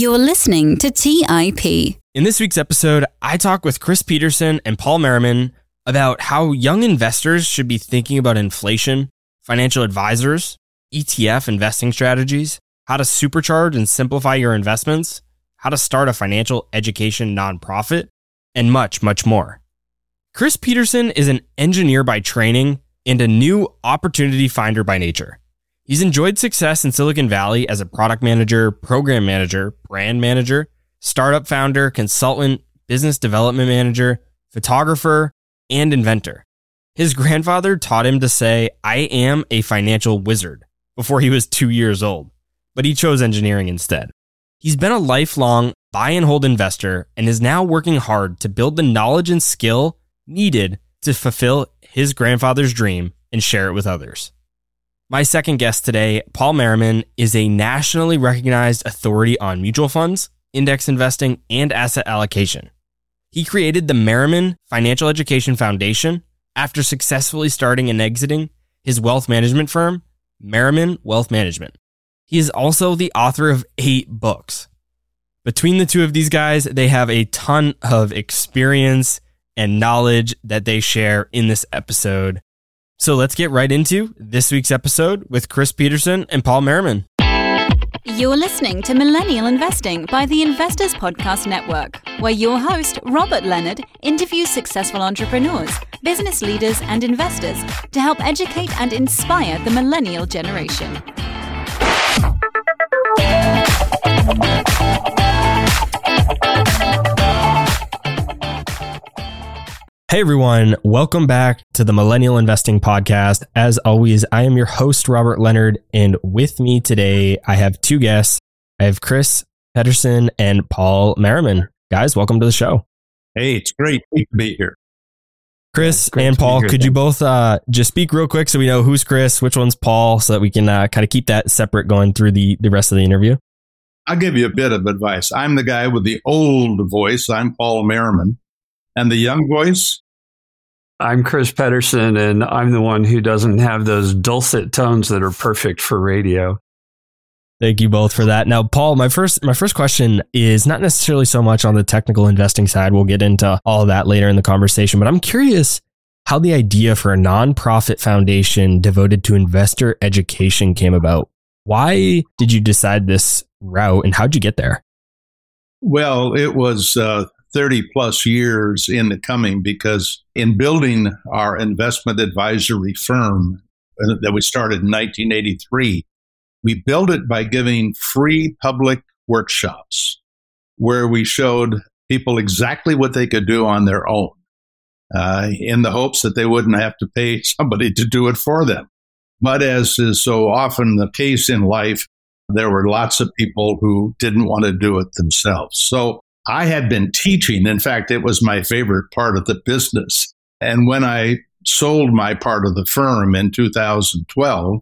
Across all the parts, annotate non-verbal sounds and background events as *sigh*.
You're listening to TIP. In this week's episode, I talk with Chris Pedersen and Paul Merriman about how young investors should be thinking about inflation, financial advisors, ETF investing strategies, how to supercharge and simplify your investments, how to start a financial education nonprofit, and much, much more. Chris Pedersen is an engineer by training and a new opportunity finder by nature. He's enjoyed success in Silicon Valley as a product manager, program manager, brand manager, startup founder, consultant, business development manager, photographer, and inventor. His grandfather taught him to say, I am a financial wizard before he was two years old, but he chose engineering instead. He's been a lifelong buy and hold investor and is now working hard to build the knowledge and skill needed to fulfill his grandfather's dream and share it with others. My second guest today, Paul Merriman, is a nationally recognized authority on mutual funds, index investing, and asset allocation. He created the Merriman Financial Education Foundation after successfully starting and exiting his wealth management firm, Merriman Wealth Management. He is also the author of eight books. Between the two of these guys, they have a ton of experience and knowledge that they share in this episode. So let's get right into this week's episode with Chris Pedersen and Paul Merriman. You're listening to Millennial Investing by the Investors Podcast Network, where your host, Robert Leonard, interviews successful entrepreneurs, business leaders, and investors to help educate and inspire the millennial generation. Hey everyone, welcome back to the Millennial Investing Podcast. As always, I am your host, Robert Leonard, and with me today, I have two guests. I have Chris Pedersen and Paul Merriman. Guys, welcome to the show. Hey, it's great to be here. Chris and Paul, could you both uh, just speak real quick so we know who's Chris, which one's Paul, so that we can uh, kind of keep that separate going through the, the rest of the interview? I'll give you a bit of advice. I'm the guy with the old voice. I'm Paul Merriman. And the young voice? I'm Chris Pedersen, and I'm the one who doesn't have those dulcet tones that are perfect for radio. Thank you both for that. Now, Paul, my first my first question is not necessarily so much on the technical investing side. We'll get into all of that later in the conversation, but I'm curious how the idea for a nonprofit foundation devoted to investor education came about. Why did you decide this route, and how'd you get there? Well, it was uh, 30 plus years in the coming because in building our investment advisory firm uh, that we started in 1983, we built it by giving free public workshops where we showed people exactly what they could do on their own uh, in the hopes that they wouldn't have to pay *laughs* somebody to do it for them. But as is so often the case in life, there were lots of people who didn't want to do it themselves. So I had been teaching. In fact, it was my favorite part of the business. And when I sold my part of the firm in 2012,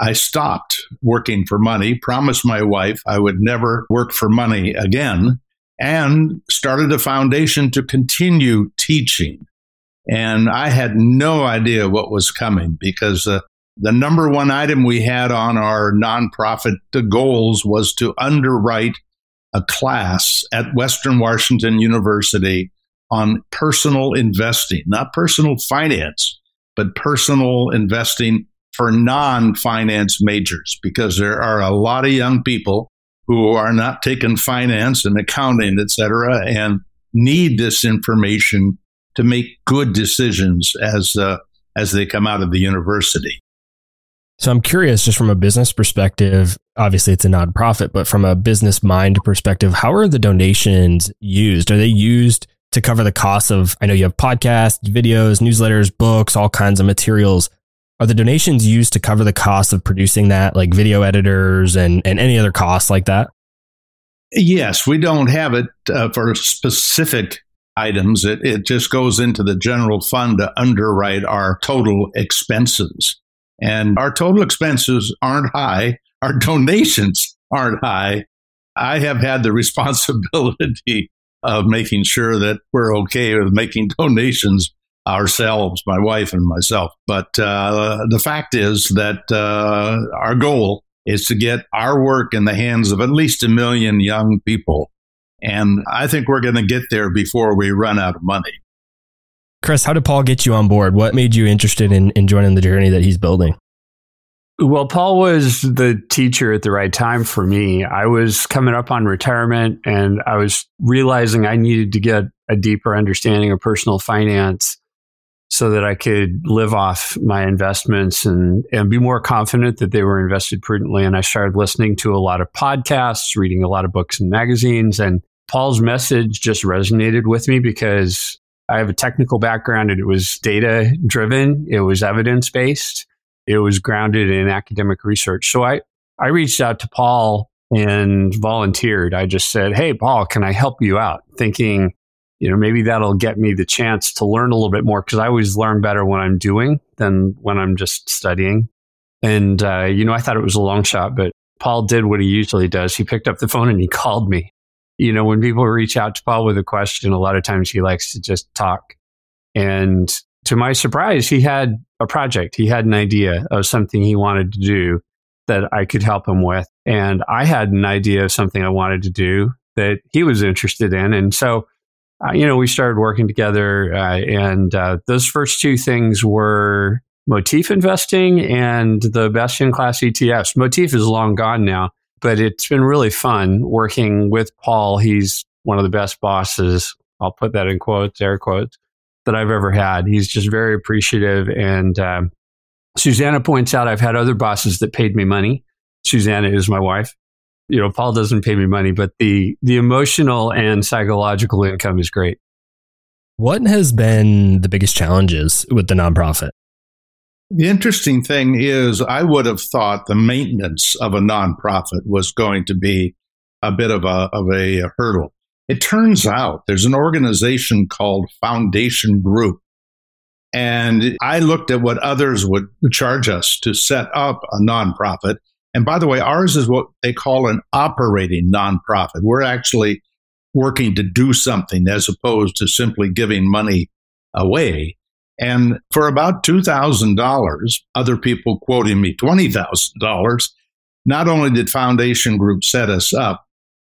I stopped working for money, promised my wife I would never work for money again, and started a foundation to continue teaching. And I had no idea what was coming because uh, the number one item we had on our nonprofit goals was to underwrite a class at Western Washington University on personal investing, not personal finance, but personal investing for non finance majors, because there are a lot of young people who are not taking finance and accounting, et cetera, and need this information to make good decisions as, uh, as they come out of the university. So I'm curious, just from a business perspective, obviously it's a nonprofit, but from a business mind perspective, how are the donations used? Are they used to cover the costs of, I know you have podcasts, videos, newsletters, books, all kinds of materials. Are the donations used to cover the cost of producing that, like video editors and, and any other costs like that? Yes, we don't have it uh, for specific items. It, it just goes into the general fund to underwrite our total expenses. And our total expenses aren't high. Our donations aren't high. I have had the *laughs* responsibility of making sure that we're okay with making *laughs* donations ourselves, my wife and myself. But uh, the fact is that uh, our goal is to get our work in the hands of at least a million young people. And I think we're going to get there before we run out of money. Chris, how did Paul get you on board? What made you interested in, in joining the journey that he's building? Well, Paul was the teacher at the right time for me. I was coming up on retirement and I was realizing I needed to get a deeper understanding of personal finance so that I could live off my investments and, and be more confident that they were invested prudently. And I started listening to a lot of podcasts, reading a lot of books and magazines. And Paul's message just resonated with me because I have a technical background and it was data driven, it was evidence based, it was grounded in academic research. So I, I reached out to Paul and volunteered. I just said, Hey, Paul, can I help you out? Thinking, you know, maybe that'll get me the chance to learn a little bit more because I always learn better when I'm doing than when I'm just studying. And, uh, you know, I thought it was a long shot, but Paul did what he usually does. He picked up the phone and he called me. You know, when people reach out to Paul with a question, a lot of times he likes to just talk. And to my surprise, he had a project. He had an idea of something he wanted to do that I could help him with. And I had an idea of something I wanted to do that he was interested in. And so uh, you know, we started working together, uh, and uh, those first two things were Motif investing and the best in class ETFs. Motif is long gone now, but it's been really fun working with Paul. He's one of the best bosses. I'll put that in quotes, air quotes, that I've ever had. He's just very appreciative. And um, Susanna points out I've had other bosses that paid me money. Susanna is my wife you know, Paul doesn't pay me money, but the the emotional and psychological income is great. What has been the biggest challenges with the nonprofit? The interesting thing is, I would have thought the maintenance of a nonprofit was going to be a bit of a, of a hurdle. It turns out there's an organization called Foundation Group. And I looked at what others would charge us to set up a nonprofit. And by the way, ours is what they call an operating nonprofit. We're actually working to do something as opposed to simply giving money away. And for about $2,000, other people quoting me $20,000, not only did Foundation Group set us up,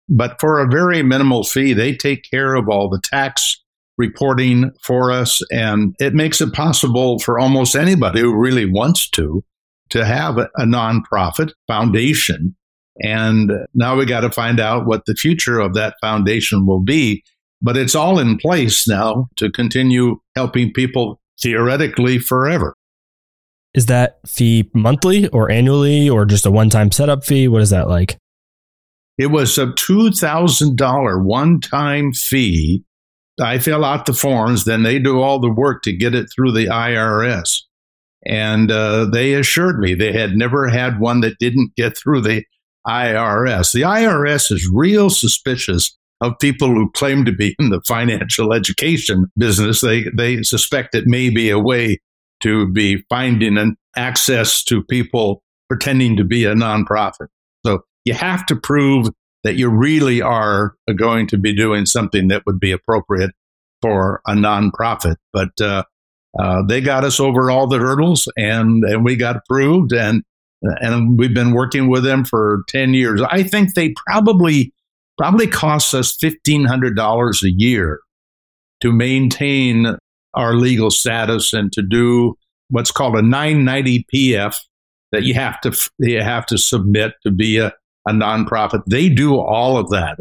but for a very minimal fee, they take care of all the tax reporting for us. And it makes it possible for almost anybody who really wants to to have a, nonprofit foundation. And now we got to find out what the future of that foundation will be. But it's all in place now to continue helping people theoretically forever. Is that fee monthly or annually or just a one time setup fee? What is that like? It was a $2,000 one time fee. I fill out the forms, then they do all the work to get it through the IRS. And uh, they assured me they had never had one that didn't get through the IRS. The IRS is real suspicious of people who claim to be in the financial education business. They, they suspect it may be a way to be finding an access to people pretending to be a nonprofit. So you have to prove that you really are going to be doing something that would be appropriate for a nonprofit. But uh, uh, they got us over all the hurdles and, and we got approved and and we've been working with them for 10 years. I think they probably probably costs us $1500 a year to maintain our legal status and to do what's called a 990 PF that you have to you have to submit to be a, a nonprofit. They do all of that.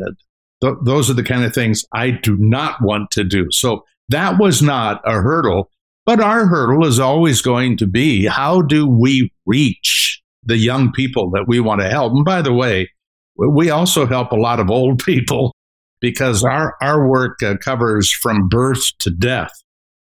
Th- those are the kind of things I do not want to do. So that was not a hurdle. But our hurdle is always going to be how do we reach the young people that we want to help? And by the way, we also help a lot of old *laughs* people because our, our work uh, covers from birth to death.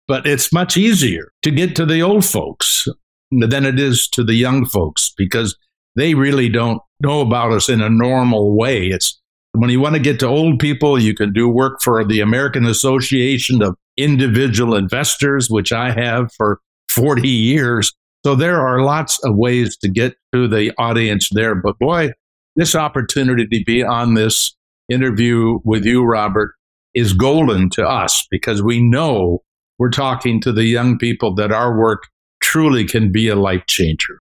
But it's much easier to get to the old folks than it is to the young folks because they really don't know about us in a normal way. It's when you want to get to old people, you can do work for the American Association of Individual Investors, which I have for 40 years. So there are lots of ways to get to the audience there. But boy, this opportunity to be on this interview with you, Robert, is golden to us because we know we're talking to the young people that our work truly can be a life changer.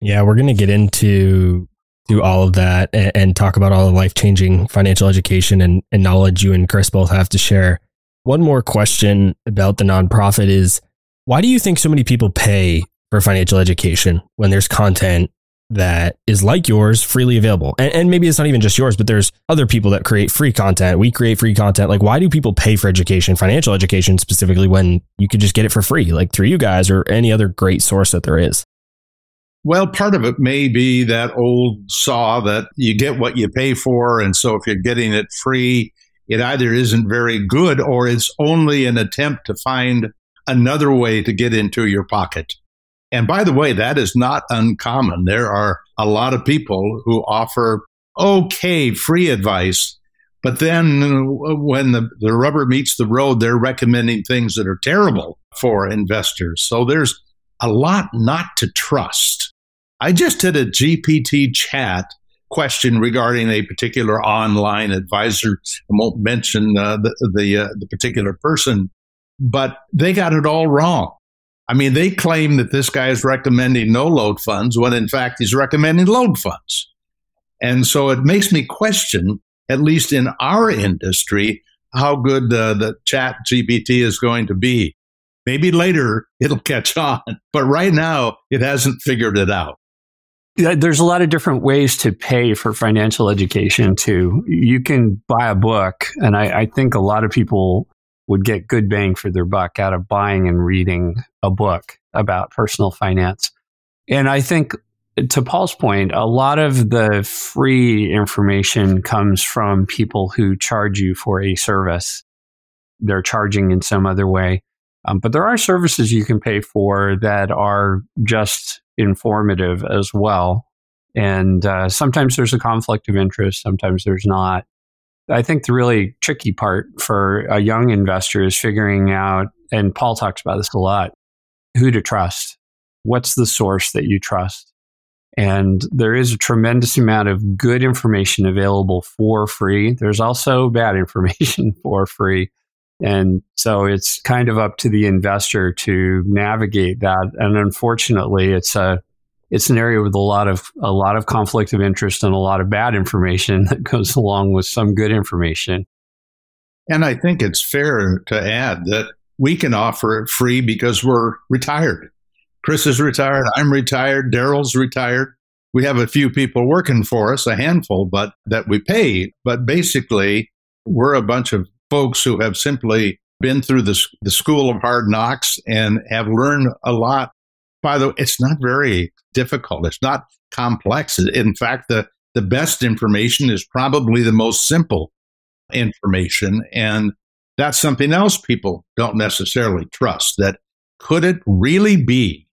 Yeah, we're going to get into do all of that and, and talk about all the life changing financial education and, and knowledge you and Chris both have to share. One more question about the nonprofit is why do you think so many people pay for financial education when there's content that is like yours freely available? And, and, maybe it's not even just yours, but there's other people that create free content. We create free content. Like, why do people pay for education, financial education specifically, when you could just get it for free, like through you guys or any other great source that there is? Well, part of it may be that old saw that you get what you pay for. And so if you're getting it free, it either isn't very good or it's only an attempt to find another way to get into your pocket. And by the way, that is not uncommon. There are a lot of people who offer okay free advice, but then when the, the rubber meets the road, they're recommending things that are terrible for investors. So there's a lot not to trust. I just did a GPT chat question regarding a particular online advisor. I won't mention uh, the the, uh, the particular person, but they got it all wrong. I mean, they claim that this guy is recommending no load funds when in fact he's recommending load funds. And so it makes me question, at least in our industry, how good uh, the chat GPT is going to be. Maybe later it'll *laughs* catch on, but right now it hasn't figured it out. There's a lot of different ways to pay for financial education too. You can buy a book, and I, I, think a lot of people would get good bang for their buck out of buying and reading a book about personal finance. And I think to Paul's point, a lot of the free information comes from people who charge you for a service. They're charging in some other way. Um, but there are services you can pay for that are just informative as well. And uh, sometimes there's a conflict of interest, sometimes there's not. I think the really tricky part for a young investor is figuring out, and Paul talks about this a lot, who to trust. What's the source that you trust? And there is a tremendous amount of good information available for free. There's also bad *laughs* information for free. And so it's kind of up to the investor to navigate that. And unfortunately, it's a it's an area with a lot of a lot of conflict of interest and a lot of bad information *laughs* that goes along with some good information. And I think it's fair to add that we can offer it free because we're retired. Chris is retired. I'm retired. Daryl's retired. We have a few people working for us, a handful, but that we pay. But basically, we're a bunch of folks who have simply been through the, the school of hard knocks and have learned a lot. By the way, it's not very difficult. It's not complex. In fact, the, the best information is probably the most simple information. And that's something else people don't necessarily trust. That could it really be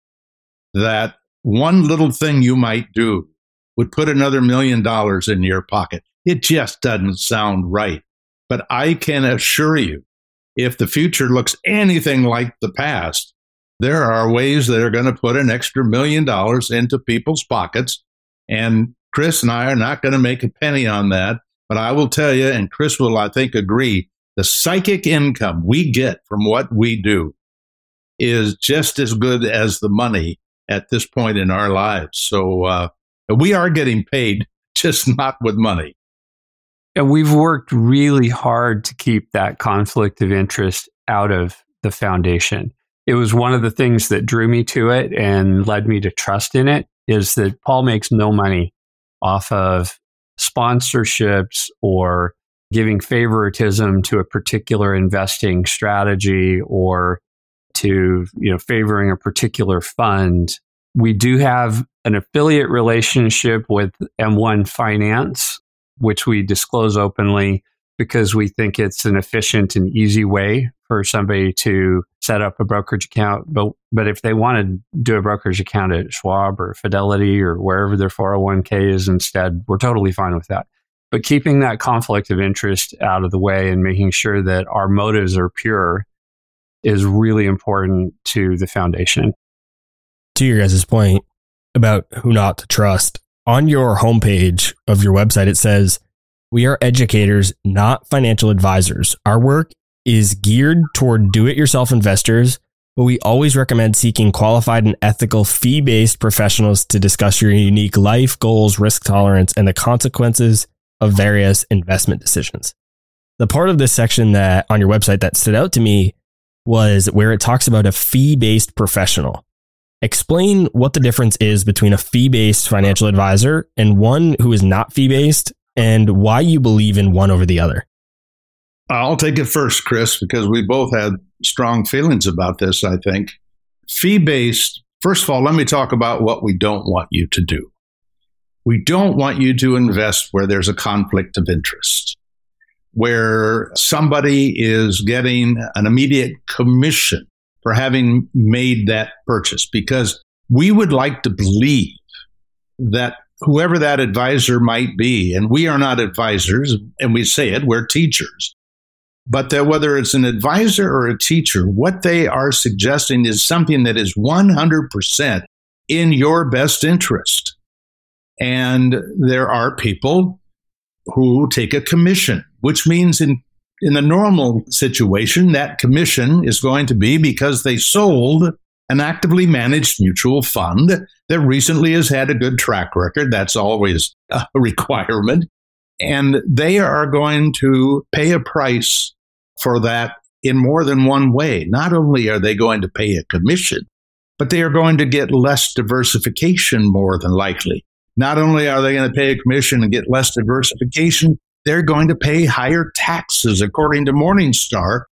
that one little thing you might do would put another million dollars in your pocket? It just doesn't sound right. But I can assure you, if the future looks anything like the past, there are ways that are going to put an extra million dollars into people's pockets. And Chris and I are not going to make a penny on that. But I will tell you, and Chris will, I think, agree, the psychic income we get from what we do is just as good as the money at this point in our lives. So uh, we are getting paid, *laughs* just not with money. And we've worked really hard to keep that conflict of interest out of the foundation. It was one of the things that drew me to it and led me to trust in it is that Paul makes no money off of sponsorships or giving favoritism to a particular investing strategy or to you know favoring a particular fund. We do have an affiliate relationship with M1 Finance which we disclose openly because we think it's an efficient and easy way for somebody to set up a brokerage account. But but if they want to do a brokerage account at Schwab or Fidelity or wherever their 401k is instead, we're totally fine with that. But keeping that conflict of interest out of the way and making sure that our motives are pure is really important to the foundation. To your guys' point about who not to trust, on your homepage of your website, it says, We are educators, not financial advisors. Our work is geared toward do it yourself investors but we always recommend seeking qualified and ethical fee based professionals to discuss your unique life goals, risk tolerance, and the consequences of various investment decisions. The part of this section that on your website that stood out to me was where it talks about a fee based professional. Explain what the difference is between a fee based financial advisor and one who is not fee based and why you believe in one over the other. I'll take it first, Chris, because we both had strong feelings about this, I think. Fee based, first of all, let me talk about what we don't want you to do. We don't want you to invest where there's a conflict of interest, where somebody is getting an immediate commission for having made that purchase, because we would like to believe that whoever that advisor might be, and we are not advisors, and we say it, we're teachers but that whether it's an advisor or a teacher, what they are suggesting is something that is 100% in your best interest. And there are people who take a commission, which means in, in the normal situation, that commission is going to be because they sold an actively managed mutual fund that recently has had a good track record. That's always *laughs* a requirement. And they are going to pay a price for that in more than one way. Not only are they going to pay a commission, but they are going to get less diversification more than likely. Not only are they going to pay a commission and get less diversification, they're going to pay higher taxes, according to Morningstar,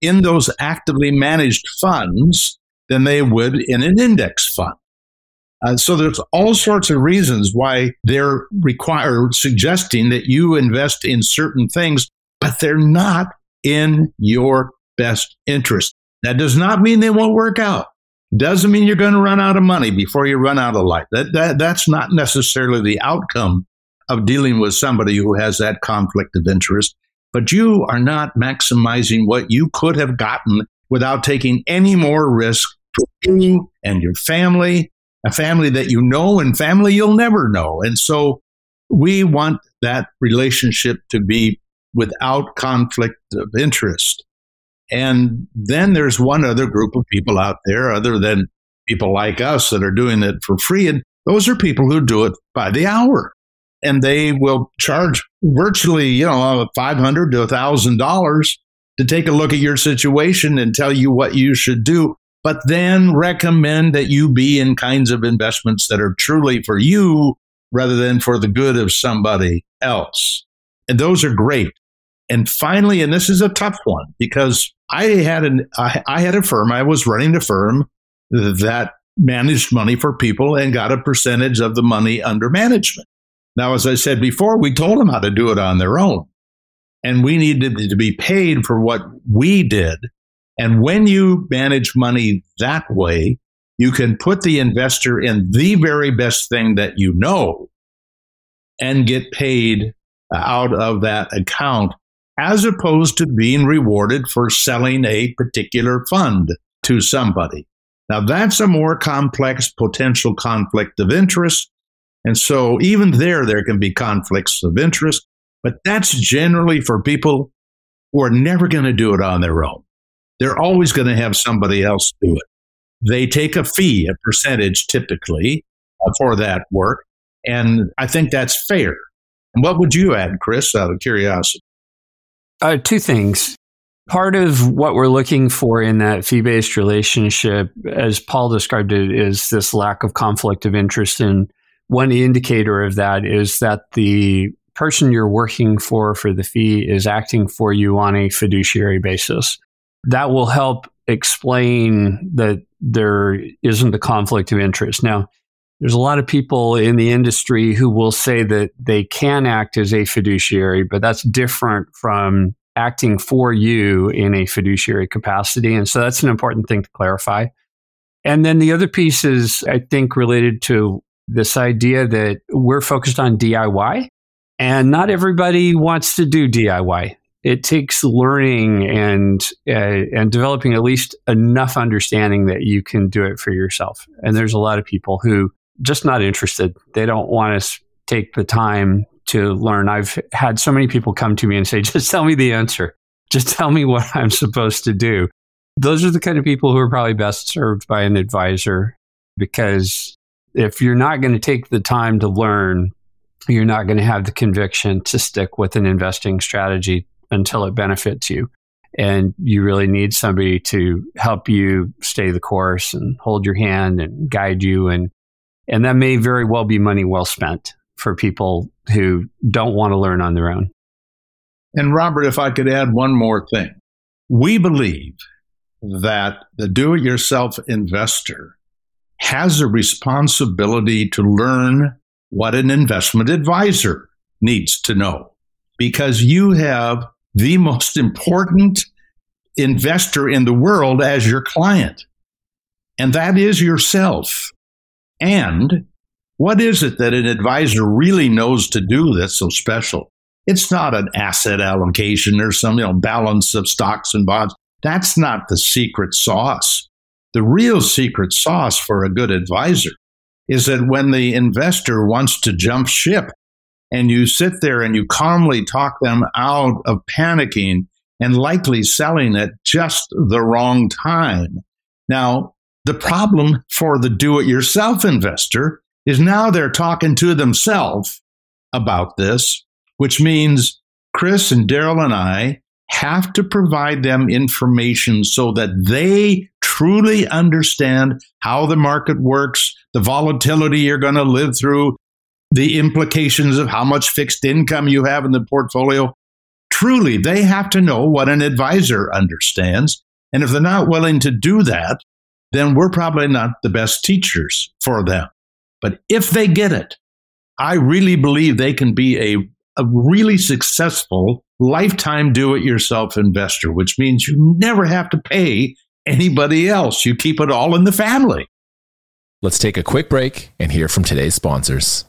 in those actively managed funds than they would in an index fund. Uh, so there's all sorts of reasons why they're require suggesting that you invest in certain things, but they're not in your best interest. That does not mean they won't work out. Doesn't mean you're going to run out of money before you run out of life. That, that, that's not necessarily the outcome of dealing with somebody who has that conflict of interest. But you are not maximizing what you could have gotten without taking any more risk for you and your family, a family that you know and family you'll never know. And so we want that relationship to be without conflict of interest. And then there's one other group of people out there, other than people like us that are doing it for free. And those are people who do it by the hour. And they will charge virtually, you know, 500 to $1,000 to take a look at your situation and tell you what you should do, but then recommend that you be in kinds of investments that are truly for you rather than for the good of somebody else. And those are great. And finally, and this is a tough one because I had an I, I had a firm. I was running a firm that managed money for people and got a percentage of the money under management. Now, as I said before, we told them how to do it on their own. And we needed to be paid for what we did. And when you manage money that way, you can put the investor in the very best thing that you know and get paid out of that account as opposed to being rewarded for selling a particular fund to somebody. Now, that's a more complex potential conflict of interest. And so, even there, there can be conflicts of interest, but that's generally for people who are never going to do it on their own. They're always going to have somebody else do it. They take a fee, a percentage typically, uh, for that work. And I think that's fair. And what would you add, Chris, out of curiosity? Uh, two things. Part of what we're looking for in that fee based relationship, as Paul described it, is this lack of conflict of interest. And one indicator of that is that the person you're working for for the fee is acting for you on a fiduciary basis. That will help explain that there isn't a conflict of interest. Now, there's a lot of people in the industry who will say that they can act as a fiduciary, but that's different from acting for you in a fiduciary capacity. And so that's an important thing to clarify. And then the other piece is, I think, related to this idea that we're focused on DIY and not everybody wants to do DIY. It takes learning and uh, and developing at least enough understanding that you can do it for yourself. And there's a lot of people who just not interested. They don't want to take the time to learn. I've had so many people come to me and say, *laughs* just tell me the answer. Just tell me what I'm supposed to do. those are the kind of people who are probably best served by an advisor because if you're not going to take the time to learn, you're not going to have the conviction to stick with an investing strategy until it benefits you. And you really need somebody to help you stay the course and hold your hand and guide you. And, and that may very well be money well spent for people who don't want to learn on their own. And Robert, if I could add one more thing, we believe that the do it yourself investor has a responsibility to learn what an investment advisor needs to know because you have the most important investor in the world as your client, and that is yourself. And what is it that an advisor really knows to do that's so special? It's not an asset allocation or some you know balance of stocks and bonds. That's not the secret sauce. The real secret sauce for a good advisor is that when the investor wants to jump ship and you sit there and you calmly talk them out of panicking and likely selling at just the wrong time. Now, the problem for the do it yourself investor is now they're talking to themselves about this, which means Chris and Daryl and I have to provide them information so that they truly understand how the market works, the volatility you're going to live through, the implications of how much fixed income you have in the portfolio. Truly, they have to know what an advisor understands. And if they're not willing to do that, then we're probably not the best teachers for them. But if they get it, I really believe they can be a, a really successful lifetime do it yourself investor, which means you never have to pay anybody else. You keep it all in the family. Let's take a quick break and hear from today's sponsors.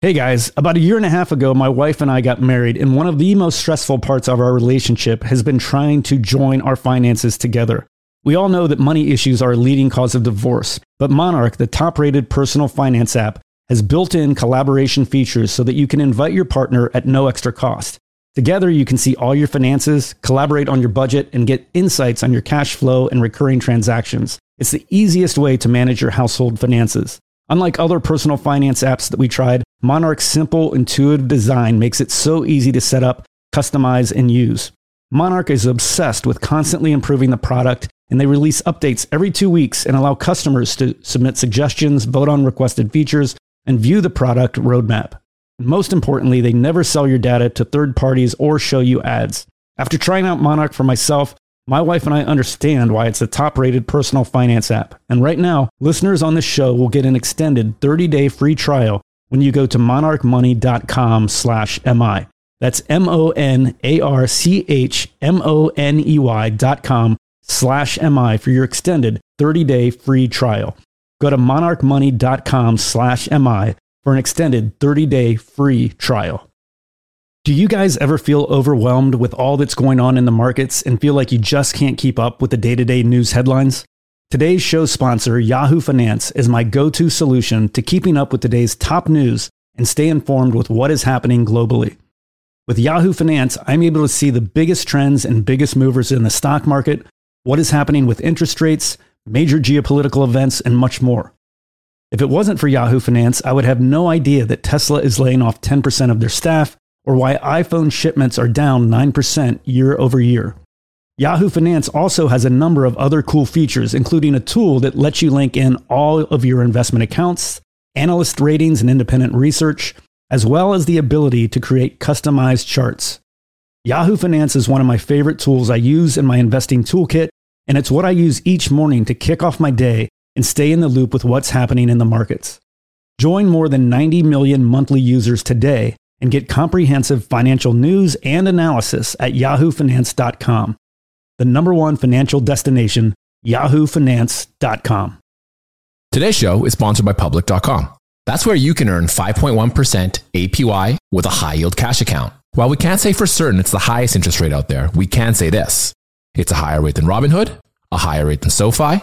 Hey guys, about a year and a half ago, my wife and I got married, and one of the most stressful parts of our relationship has been trying to join our finances together. We all know that money issues are a leading cause of divorce, but Monarch, the top rated personal finance app, has built in collaboration features so that you can invite your partner at no extra cost. Together, you can see all your finances, collaborate on your budget, and get insights on your cash flow and recurring transactions. It's the easiest way to manage your household finances. Unlike other personal finance apps that we tried, Monarch's simple, intuitive design makes it so easy to set up, customize, and use. Monarch is obsessed with constantly improving the product, and they release updates every two weeks and allow customers to submit suggestions, vote on requested features, and view the product roadmap. Most importantly, they never sell your data to third parties or show you ads. After trying out Monarch for myself, my wife and I understand why it's the top rated personal finance app. And right now, listeners on this show will get an extended 30 day free trial when you go to monarchmoney.com slash MI. That's M O N A R C H M O N E Y dot com slash MI for your extended 30 day free trial. Go to monarchmoney.com slash MI for an extended 30-day free trial. Do you guys ever feel overwhelmed with all that's going on in the markets and feel like you just can't keep up with the day-to-day news headlines? Today's show sponsor, Yahoo Finance, is my go-to solution to keeping up with today's top news and stay informed with what is happening globally. With Yahoo Finance, I'm able to see the biggest trends and biggest movers in the stock market, what is happening with interest rates, major geopolitical events, and much more. If it wasn't for Yahoo Finance, I would have no idea that Tesla is laying off 10% of their staff or why iPhone shipments are down 9% year over year. Yahoo Finance also has a number of other cool features, including a tool that lets you link in all of your investment accounts, analyst ratings, and independent research, as well as the ability to create customized charts. Yahoo Finance is one of my favorite tools I use in my investing toolkit, and it's what I use each morning to kick off my day and stay in the loop with what's happening in the markets. Join more than 90 million monthly users today and get comprehensive financial news and analysis at yahoofinance.com. The number one financial destination, yahoofinance.com. Today's show is sponsored by public.com. That's where you can earn 5.1% APY with a high yield cash account. While we can't say for certain it's the highest interest rate out there, we can say this. It's a higher rate than Robinhood, a higher rate than SoFi,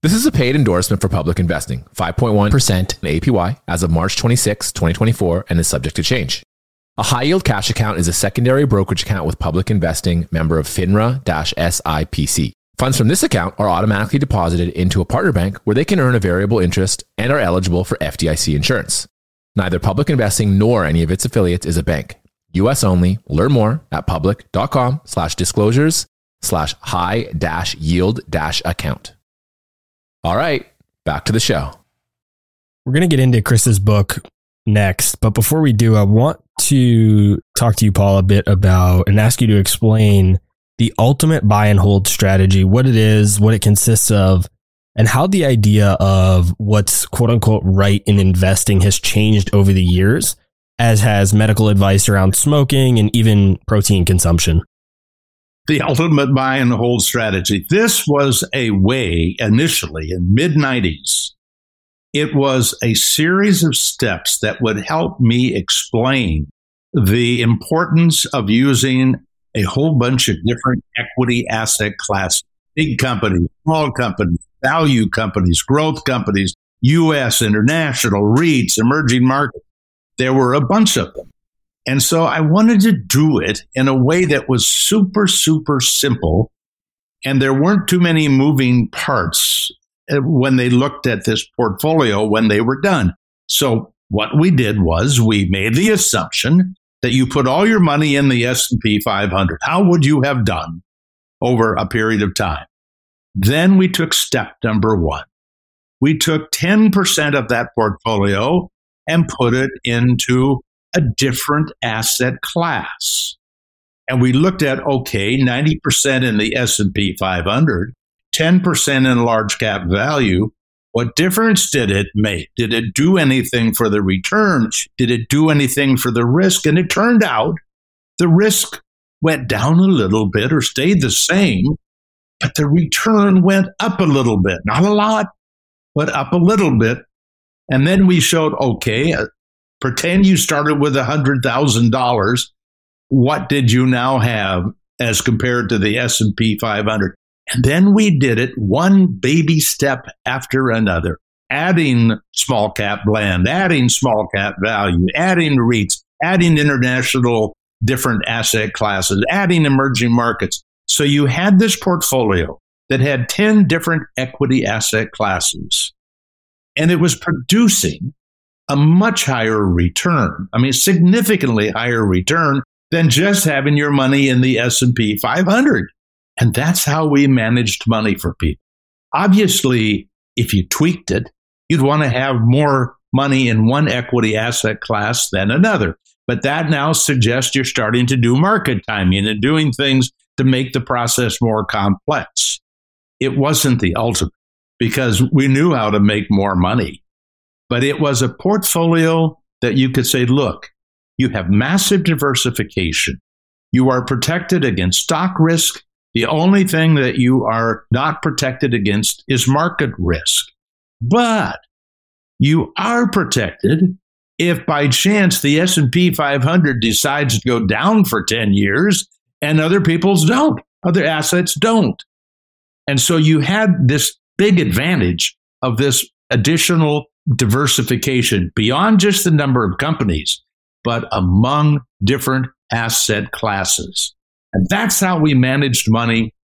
This is a paid endorsement for public investing, 5.1% APY as of March 26, 2024, and is subject to change. A high yield cash account is a secondary brokerage account with public investing member of FINRA SIPC. Funds from this account are automatically deposited into a partner bank where they can earn a variable interest and are eligible for FDIC insurance. Neither public investing nor any of its affiliates is a bank. US only. Learn more at public.com slash disclosures slash high dash yield dash account. All right, back to the show. We're going to get into Chris's book next. But before we do, I want to talk to you, Paul, a bit about and ask you to explain the ultimate buy and hold strategy, what it is, what it consists of, and how the idea of what's quote unquote right in investing has changed over the years, as has medical advice around smoking and even protein consumption. The *laughs* ultimate buy and hold strategy. This was a way initially in mid 90s it was a series of steps that would help me explain the importance of using a whole bunch of different equity asset classes big companies, small companies, value companies, growth companies, US, international, REITs, emerging markets. There were a bunch of them. And so I wanted to do it in a way that was super, super simple. And there weren't too many moving parts uh, when they looked at this portfolio when they were done. So what we did was we made the assumption that you put all your money in the S&P 500. How would you have done over a period of time? Then we took step number 1. We took 10% of that portfolio and put it into a different asset class. And we looked at okay, 90% in the S&P 500 10% in large cap value, what difference did it make? Did it do anything for the return? Did it do anything for the risk? And it turned out the risk went down a little bit or stayed the same, but the return went up a little bit. Not a lot, but up a little bit. And then we showed okay, pretend you started with $100,000. What did you now have as compared to the S&P 500? And then we did it one baby step after another, adding small cap blend, adding small cap value, adding REITs, adding international different asset classes, adding emerging markets. So you had this portfolio that had 10 different equity asset classes. And it was producing a much higher return. I mean, significantly higher return than just having your money in the S&P 500. And that's how we managed money for people. Obviously, if you tweaked it, you'd want to have more money in one equity asset class than another. But that now suggests you're starting to do market timing and doing things to make the process more complex. It wasn't the ultimate because we knew how to make more money. But it was a portfolio that you could say, look, you have massive diversification. You are protected against stock risk the only thing that you are not protected against is market risk. But you are protected if by chance the S&P 500 decides to go down for 10 years and other people's don't. Other assets don't. And so you had this big advantage of this additional diversification beyond just the number of companies, but among different asset classes. And that's how we managed money.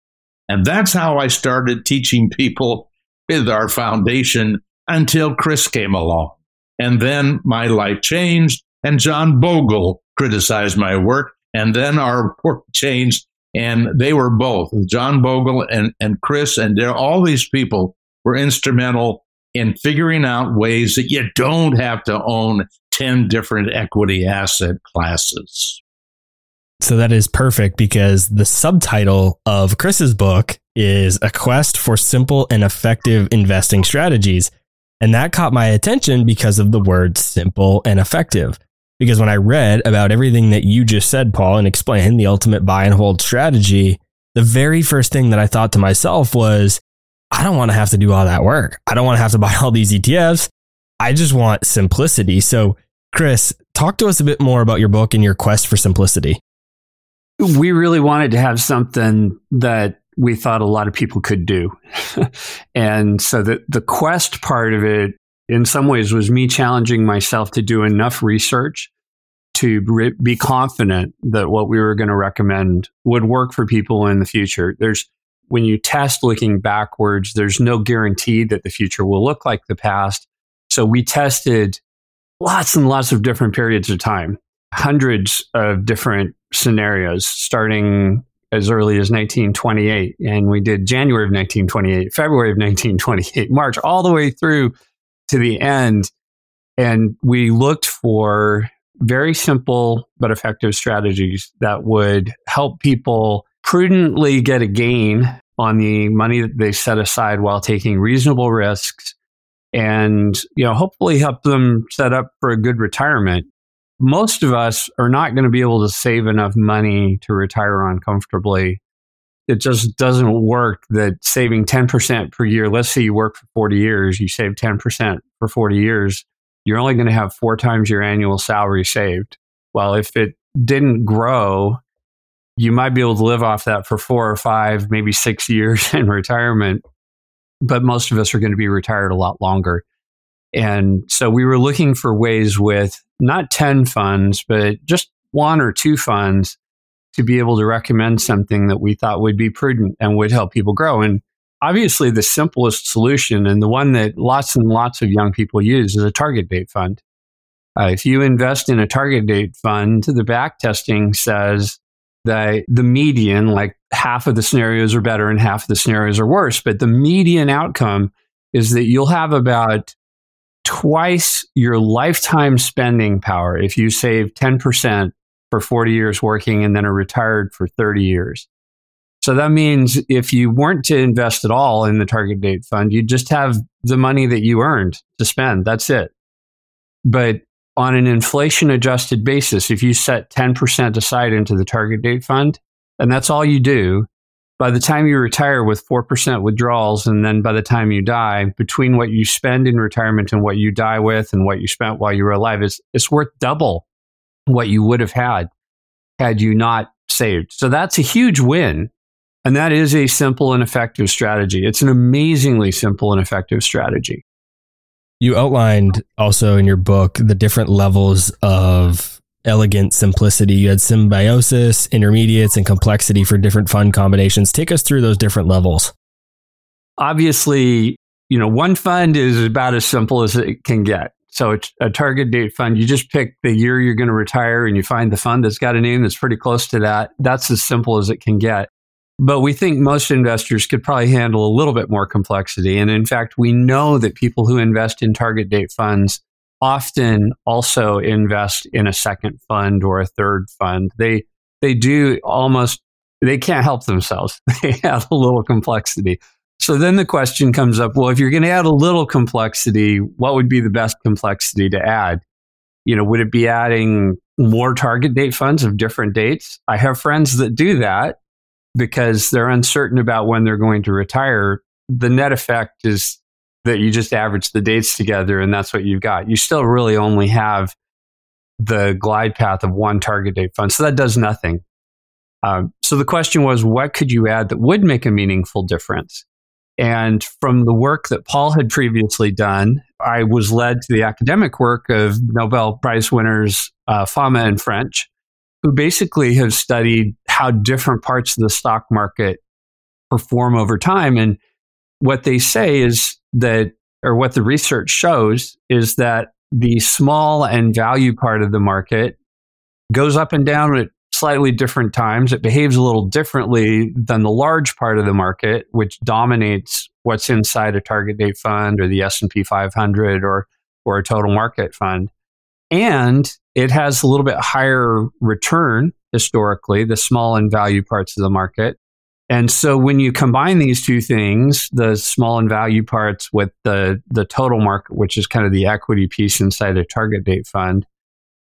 And that's how I started teaching people with our foundation until Chris came along. And then my life changed, and John Bogle criticized my work. And then our work changed, and they were both John Bogle and, and Chris, and all these people were instrumental in figuring out ways that you don't have to own 10 different equity asset classes. So that is perfect because the subtitle of Chris's book is A Quest for Simple and Effective Investing Strategies. And that caught my attention because of the word simple and effective. Because when I read about everything that you just said, Paul, and explained the ultimate buy and hold strategy, the very first thing that I thought to myself was, I don't want to have to do all that work. I don't want to have to *laughs* buy all these ETFs. I just want simplicity. So, Chris, talk to us a bit more about your book and your quest for simplicity. We really wanted to have something that we thought a lot of people could do. *laughs* and so the, the quest part of it, in some ways, was me challenging myself to do enough research to re- be confident that what we were going to recommend would work for people in the future. There's when you test looking backwards, there's no guarantee that the future will look like the past. So we tested lots and lots of different periods of time, hundreds of different scenarios, starting as early as 1928. And we did January of 1928, February of 1928, March, all the way through to the end. And we looked for very simple but effective strategies that would help people prudently get a gain on the money that they set aside while taking reasonable risks and you know hopefully help them set up for a good retirement. Most of us are not going to be able to save enough money to retire on comfortably. It just doesn't work that saving 10% per year let's say you work for 40 years you save 10% for 40 years you're only going to have four times your annual salary saved. Well if it didn't grow you might be able to live off that for four or five, maybe six *laughs* years in retirement. But most of us are going to be retired a lot longer. And so we were looking for ways with not 10 funds, but just one or two funds to be able to recommend something that we thought would be prudent and would help people grow. And obviously, the simplest solution and the one that lots and lots of young people use is a target date fund. Uh, if you invest in a target date fund, the back testing says the the median, like half of the scenarios are better and half of the scenarios are worse, but the median outcome is that you'll have about twice your lifetime spending power if you save 10% for 40 years working and then are retired for 30 years. So that means if you weren't to invest at all in the target date fund, you'd just have the money that you earned to spend. That's it. But on an inflation adjusted basis, if you set 10% aside into the target date fund, and that's all you do, by the time you retire with 4% withdrawals, and then by the time you die, between what you spend in retirement and what you die with and what you spent while you were alive, it's, it's worth double what you would have had had you not saved. So that's a huge win. And that is a simple and effective strategy. It's an amazingly simple and effective strategy. You outlined also in your book the different levels of elegant simplicity. You had symbiosis, intermediates, and complexity for different fund combinations. Take us through those different levels. Obviously, you know, one fund is about as simple as it can get. So it's a target date fund. You just pick the year you're going to retire and you find the fund that's got a name that's pretty close to that. That's as simple as it can get. But we think most investors could probably handle a little bit more complexity. And in fact, we know that people who invest in target date funds often also invest in a second fund or a third fund. They they do almost they can't help themselves. *laughs* They add a little complexity. So then the question comes up, well, if you're going to add a little complexity, what would be the best complexity to add? You know, would it be adding more target date funds of different dates? I have friends that do that because they're uncertain about when they're going to retire, the net effect is that you just average the dates together and that's what you've got. You still really only have the glide path of one target date fund. So that does nothing. Um, so the question was, what could you add that would make a meaningful difference? And from the work that Paul had previously done, I was led to the academic work of Nobel Prize winners uh, Fama and French, who basically have studied how different parts of the stock market perform over time. And what they say is that, or what the research shows, is that the small and value part of the market goes up and down at slightly different times. It behaves a little differently than the large part of the market, which dominates what's inside a target date fund or the S&P 500 or or a total market fund. And it has a little bit higher return historically, the small and value parts of the market. And so when you combine these two things, the small and value parts with the, the total market, which is kind of the equity piece inside a target date fund,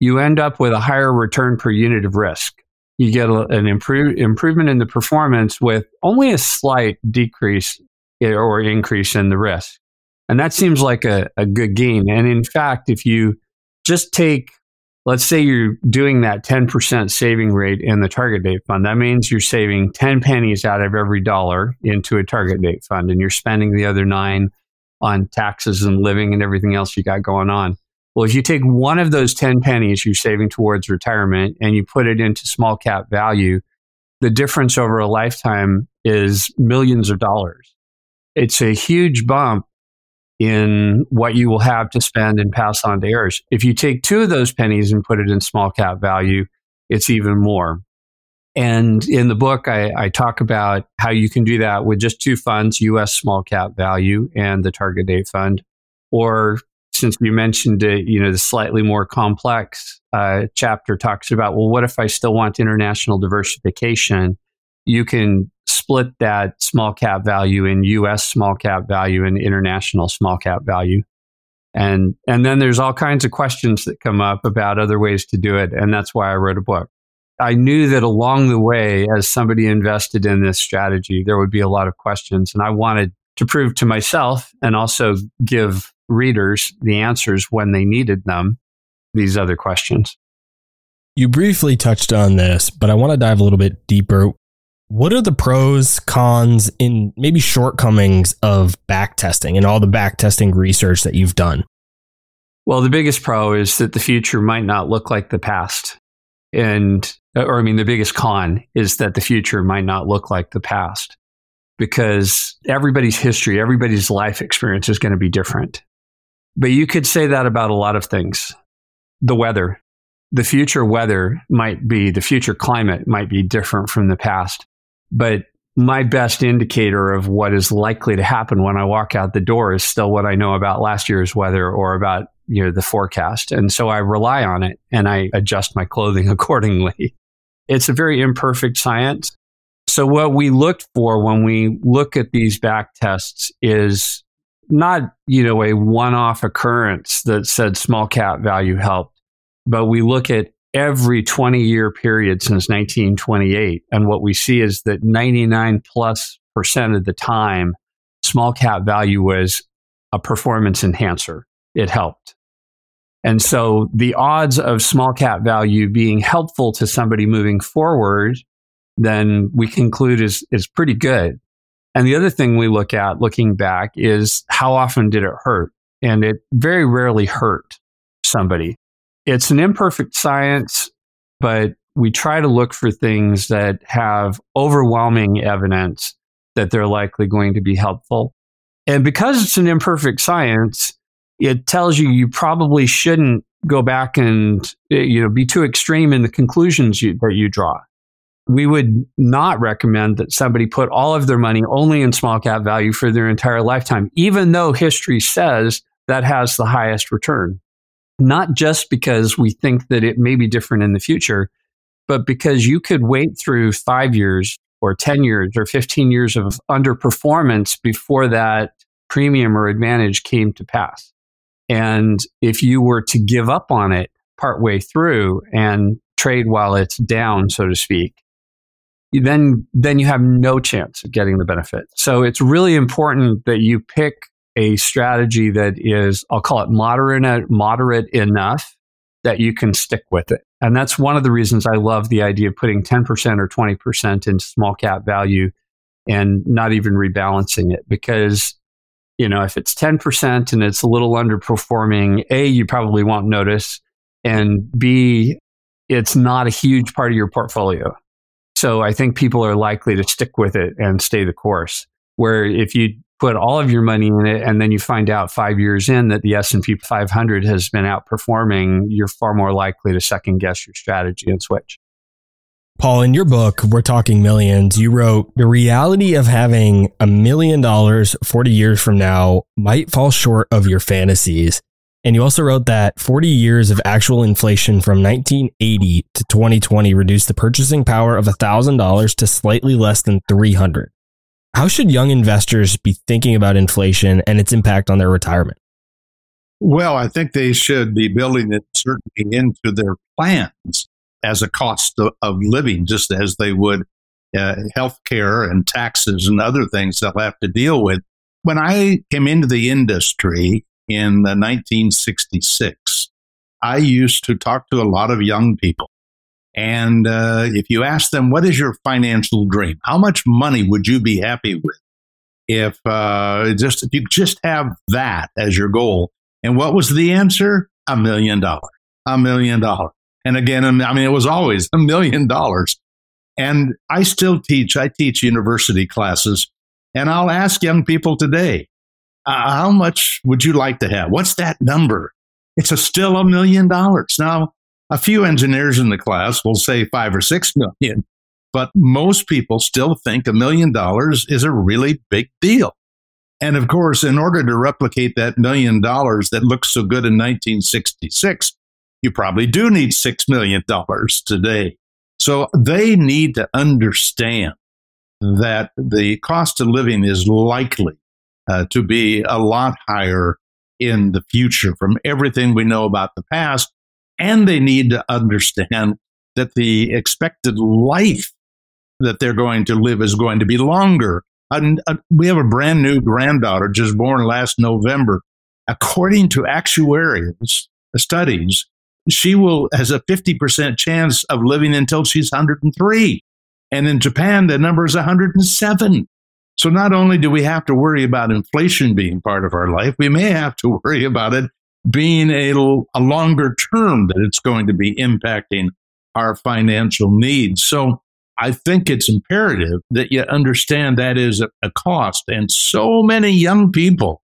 you end up with a higher return per unit of risk. You get a, an improve, improvement in the performance with only a slight decrease or increase in the risk. And that seems like a, a good gain. And in fact, if you just take, let's say you're doing that 10% saving rate in the target date fund, that means you're saving 10 pennies out of every dollar into a target date fund and you're spending the other nine on taxes and living and everything else you got going on. Well, if you take one of those 10 pennies you're saving towards retirement and you put it into small cap value, the difference over a lifetime is millions of dollars. It's a huge bump in what you will have to spend and pass on to heirs. If you take two of those pennies and put it in small cap value, it's even more. And in the book, I, I, talk about how you can do that with just two funds, US small cap value and the target date fund. Or since you mentioned it, you know, the slightly more complex uh, chapter talks about, well, what if I still want international diversification? You can split that small cap value in US small cap value and international small cap value. And, and then there's all kinds of questions that come up about other ways to do it. And that's why I wrote a book. I knew that along the way, as somebody invested in this strategy, there would be a lot of questions. And I wanted to prove to myself and also give readers the answers when they needed them, these other questions. You briefly touched on this, but I want to dive a little bit deeper. What are the pros, cons, and maybe shortcomings of back testing and all the back testing research that you've done? Well, the biggest pro is that the future might not look like the past. And, or I mean, the biggest con is that the future might not look like the past because everybody's history, everybody's life experience is going to be different. But you could say that about a lot of things. The weather, the future weather might be, the future climate might be different from the past. But my best indicator of what is likely to happen when I walk out the door is still what I know about last year's weather or about you know the forecast. And so I rely on it and I adjust my clothing *laughs* accordingly. It's a very imperfect science. So what we looked for when we look at these back tests is not, you know, a one-off occurrence that said small cap value helped, but we look at every 20 year period since 1928. And what we see is that 99 plus percent of the time, small cap value was a performance enhancer. It helped. And so the odds of small cap value being helpful to somebody moving forward, then we conclude is, is pretty good. And the other thing we look at looking back is how often did it hurt? And it very rarely hurt somebody. It's an imperfect science, but we try to look for things that have overwhelming evidence that they're likely going to be helpful. And because it's an imperfect science, it tells you you probably shouldn't go back and eh, you know be too extreme in the conclusions you, that you draw we would not recommend that somebody put all of their money only in small cap value for their entire lifetime, even though history says that has the highest return. Not just because we think that it may be different in the future, but because you could wait through five years or 10 years or 15 years of underperformance before that premium or advantage came to pass. And if you were to give up on it partway through and trade while it's down, so to speak, then then you have no chance of getting the benefit. So it's really important that you pick a strategy that is I'll call it moderate moderate enough that you can stick with it. And that's one of the reasons I love the idea of putting 10% or 20% into small cap value and not even rebalancing it because you know if it's 10% and it's a little underperforming a you probably won't notice and b it's not a huge part of your portfolio so I think people are likely to stick with it and stay the course. Where if you put all of your money in it and then you find out five years in that the S&P 500 has been outperforming, you're far more likely to second guess your strategy and switch. Paul, in your book, We're Talking Millions, you wrote, the reality of having a million dollars 40 years from now might fall short of your fantasies. And you also wrote that 40 years of actual inflation from 1980 to 2020 reduced the purchasing power of $1,000 to slightly less than 300. How should young investors be thinking about inflation and its impact on their retirement? Well, I think they should be building it certainly into their plans as a cost of living, just as they would uh, health care and taxes and other things they'll have to deal with When I came into the industry in 1966, I used to talk to a lot of young people. And uh, if you ask them, what is your financial dream? How much money would you be happy with if uh, just if you just have that as your goal? And what was the answer? A million dollars. A million dollars. And again, I mean, it was always a million dollars. And I still teach. I teach university classes, and I'll ask young people today, uh, how much would you like to have? What's that number? It's a still a million dollars. Now, a few engineers in the class will say five or six million, but most people still think a million dollars is a really big deal. And of course, in order to replicate that million dollars that looks so good in 1966, you probably do need $6 million today. So they need to understand that the cost of living is likely uh, to be a lot higher in the future from everything we know about the past. And they need to understand that the expected life that they're going to live is going to be longer. And uh, we have a brand new granddaughter just born last November. According to actuaries studies, she will has a 50% chance of living until she's 103. And in Japan, the number is 107. So not only do we have to worry about inflation being part of our life, we may have to worry about it being a, a longer term that it's going to be impacting our financial needs. So I think it's imperative that you understand that is a, a cost. And so many young people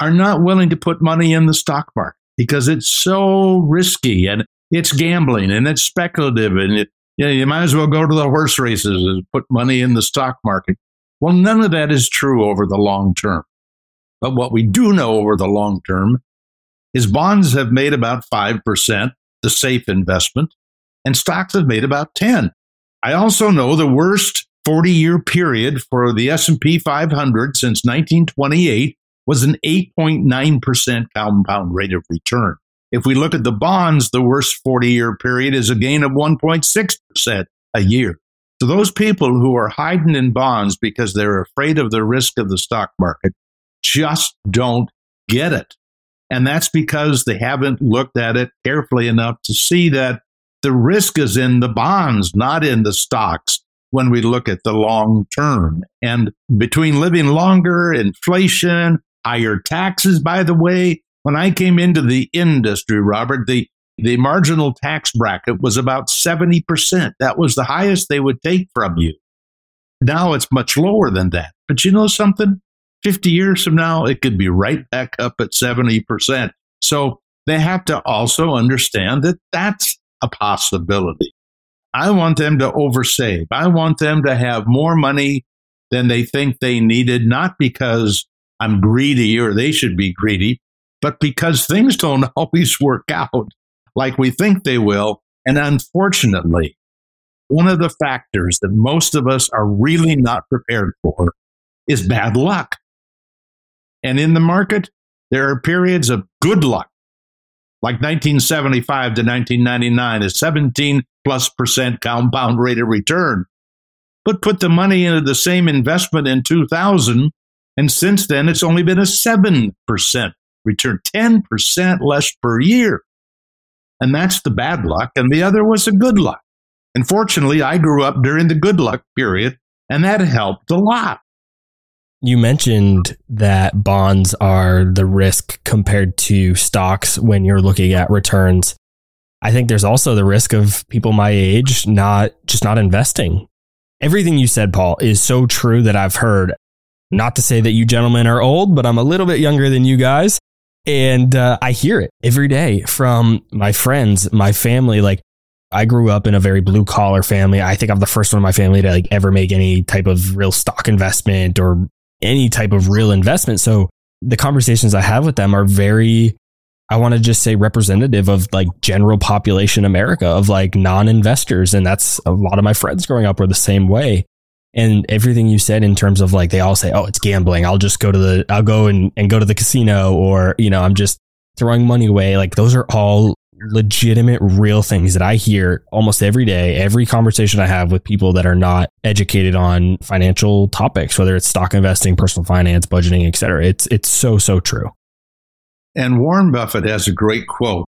are not willing to put money in the stock market because it's so risky and it's gambling and it's speculative and it, you, know, you might as well go to the horse races and put money in the stock market. Well, none of that is true over the long term. But what we do know over the long term is bonds have made about 5%, the safe investment, and stocks have made about 10. I also know the worst 40-year period for the S&P 500 since 1928 was an 8.9% compound rate of return. If we look at the bonds, the worst 40 year period is a gain of 1.6% a year. So those people who are hiding in bonds because they're afraid of the risk of the stock market just don't get it. And that's because they haven't looked at it carefully enough to see that the risk is in the bonds, not in the stocks when we look at the long term. And between living longer, inflation, higher taxes, by the way. When I came into the industry, Robert, the, the marginal tax bracket was about 70%. That was the highest they would take from you. Now it's much lower than that. But you know something? 50 years from now, it could be right back up at 70%. So they have to also understand that that's a possibility. I want them to oversave. I want them to have more money than they think they needed, not because I'm greedy or they should be greedy, but because things don't *laughs* always work out like we think they will. And unfortunately, one of the factors that most of us are really not prepared for is bad luck. And in the market, there are periods of good luck, like 1975 to 1999, a 17 plus percent compound rate of return. But put the money into the same investment in 2000 and since then, it's only been a 7% return, 10% less per year. And that's the bad luck. And the other was the good luck. And fortunately, I grew up during the good luck period, and that helped a lot. You mentioned that bonds are the risk compared to stocks when you're looking at returns. I think there's also the risk of people my age not just not investing. Everything you said, Paul, is so true that I've heard not to say that you gentlemen are old, but I'm a little bit younger than you guys. And uh, I hear it every day from my friends, my family. Like, I grew up in a very blue collar family. I think I'm the first one in my family to like ever make any type of real stock investment or any type of real investment. So the conversations I have with them are very, I want to just say representative of like general population America of like non investors. And that's a lot of my friends growing up were the same way and everything you said in terms of like they all say oh it's gambling i'll just go to the i'll go and, and go to the casino or you know i'm just throwing money away like those are all legitimate, real things that I hear almost every day, every conversation I have with people that are not educated on financial topics, whether it's stock investing, personal finance, budgeting, et cetera. It's, it's so, so true. And Warren Buffett has a great quote.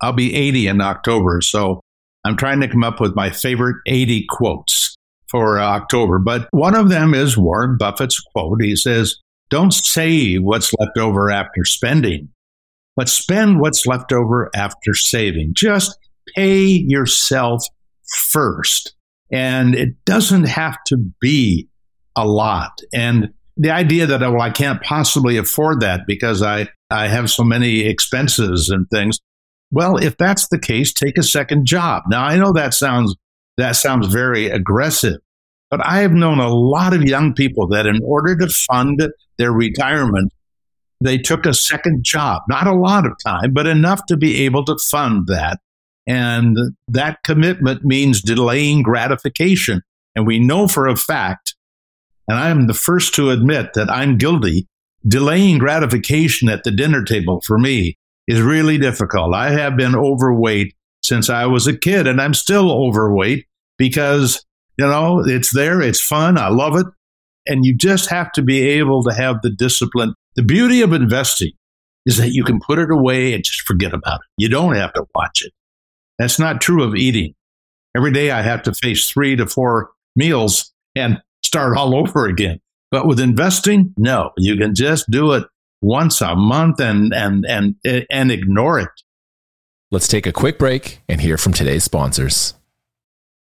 I'll be 80 in October, so I'm trying to come up with my favorite 80 quotes for October. But one of them is Warren Buffett's quote. He says, Don't save what's left over after spending but spend what's left over after saving. Just pay yourself first. And it doesn't have to be a lot. And the idea that, oh, well, I can't possibly afford that because I, I have so many expenses and things. Well, if that's the case, take a second job. Now, I know that sounds, that sounds very aggressive, but I have known a lot of young people that in order to fund their retirement, they took a second job, not a lot of time, but enough to be able to fund that. And that commitment means delaying gratification. And we know for a fact, and I am the first to admit that I'm guilty, delaying gratification at the dinner table for me is really difficult. I have been overweight since I was a kid, and I'm still overweight because, you know, it's there, it's fun, I love it. And you just have to be able to have the discipline the beauty of investing is that you can put it away and just forget about it. You don't have to watch it. That's not true of eating. Every day I have to face three to four meals and start all *laughs* over again. But with investing, no, you can just do it once a month and and and and ignore it. Let's take a quick break and hear from today's sponsors.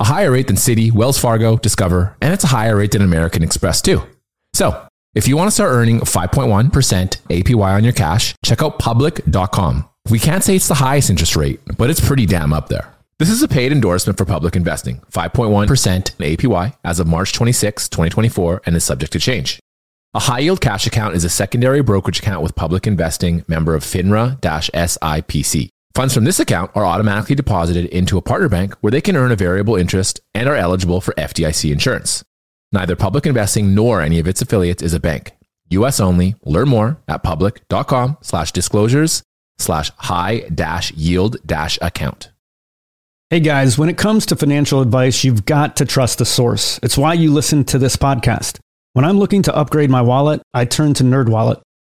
a higher rate than Citi, Wells Fargo, Discover, and it's a higher rate than American Express too. So, if you want to start earning 5.1% APY on your cash, check out public.com. We can't say it's the highest interest rate, but it's pretty damn up there. This is a paid endorsement for public investing, 5.1% APY as of March 26, 2024, and is subject to change. A high yield cash account is a secondary brokerage account with public investing member of FINRA SIPC. Funds from this account are automatically deposited into a partner bank where they can earn a variable interest and are eligible for FDIC insurance. Neither public investing nor any of its affiliates is a bank. US only. Learn more at public.com slash disclosures slash high dash yield dash account. Hey guys, when it comes to financial advice, you've got to trust the source. It's why you listen to this podcast. When I'm looking to upgrade my wallet, I turn to NerdWallet.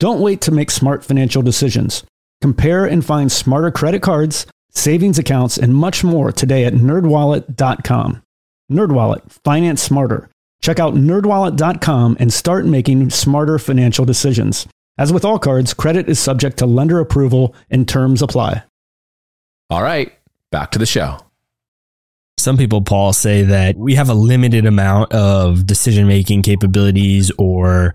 Don't wait to make smart financial decisions. Compare and find smarter credit cards, savings accounts, and much more today at nerdwallet.com. Nerdwallet, finance smarter. Check out nerdwallet.com and start making smarter financial decisions. As with all cards, credit is subject to lender approval and terms apply. All right, back to the show. Some people, Paul, say that we have a limited amount of decision making capabilities or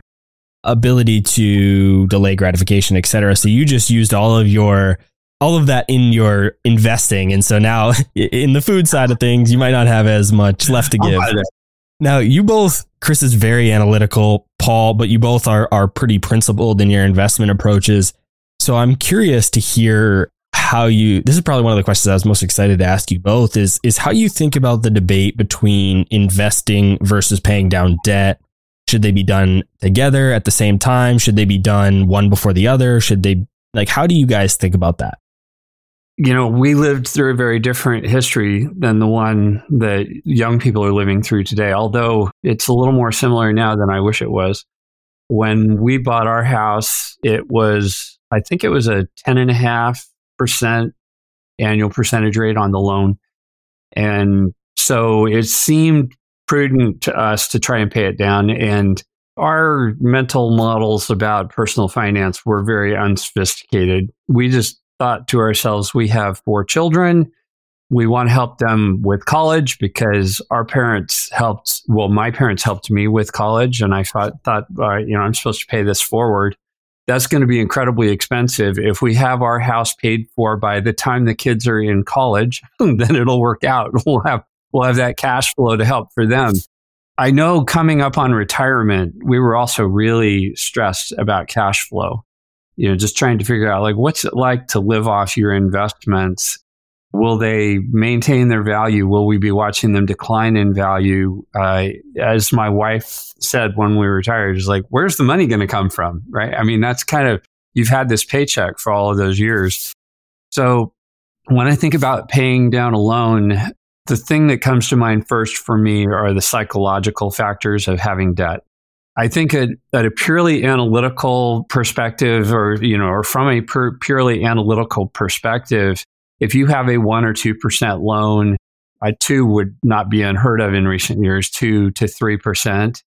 ability to delay gratification, et cetera. So you just used all of your all of that in your investing. And so now *laughs* in the food side of things, you might not have as much left to give. Now you both, Chris is very analytical, Paul, but you both are are pretty principled in your investment approaches. So I'm curious to hear how you this is probably one of the questions I was most excited to ask you both is is how you think about the debate between investing versus paying down debt. Should they be done together at the same time? Should they be done one before the other? Should they like how do you guys think about that? You know, we lived through a very different history than the one that young people are living through today, although it's a little more similar now than I wish it was. When we bought our house, it was, I think it was a 10 and a half percent annual percentage rate on the loan. And so it seemed prudent to us to try and pay it down. And our mental models about personal finance were very unsophisticated. We just thought to ourselves, we have four children. We want to help them with college because our parents helped. Well, my parents helped me with college, and I thought, thought uh, you know, I'm supposed to pay this forward that's going to be incredibly expensive. If we have our house paid for by the time the kids are in college, *laughs* then it'll work out. *laughs* We'll have we'll have that cash flow to help for them. I know coming up on retirement, we were also really stressed about cash flow. You know, just trying to figure out like what's it like to live off your investments Will they maintain their value? Will we be watching them decline in value? Uh, as my wife said when we retired, is like, where's the money going to come from? Right? I mean, that's kind of, you've had this paycheck for all of those years. So when I think about paying down a loan, the thing that comes to mind first for me are the psychological factors of having debt. I think at, at a purely analytical perspective, or you know, or from a purely analytical perspective, if you have a one or 2% loan, a two would not be unheard of in recent years, two to 3%.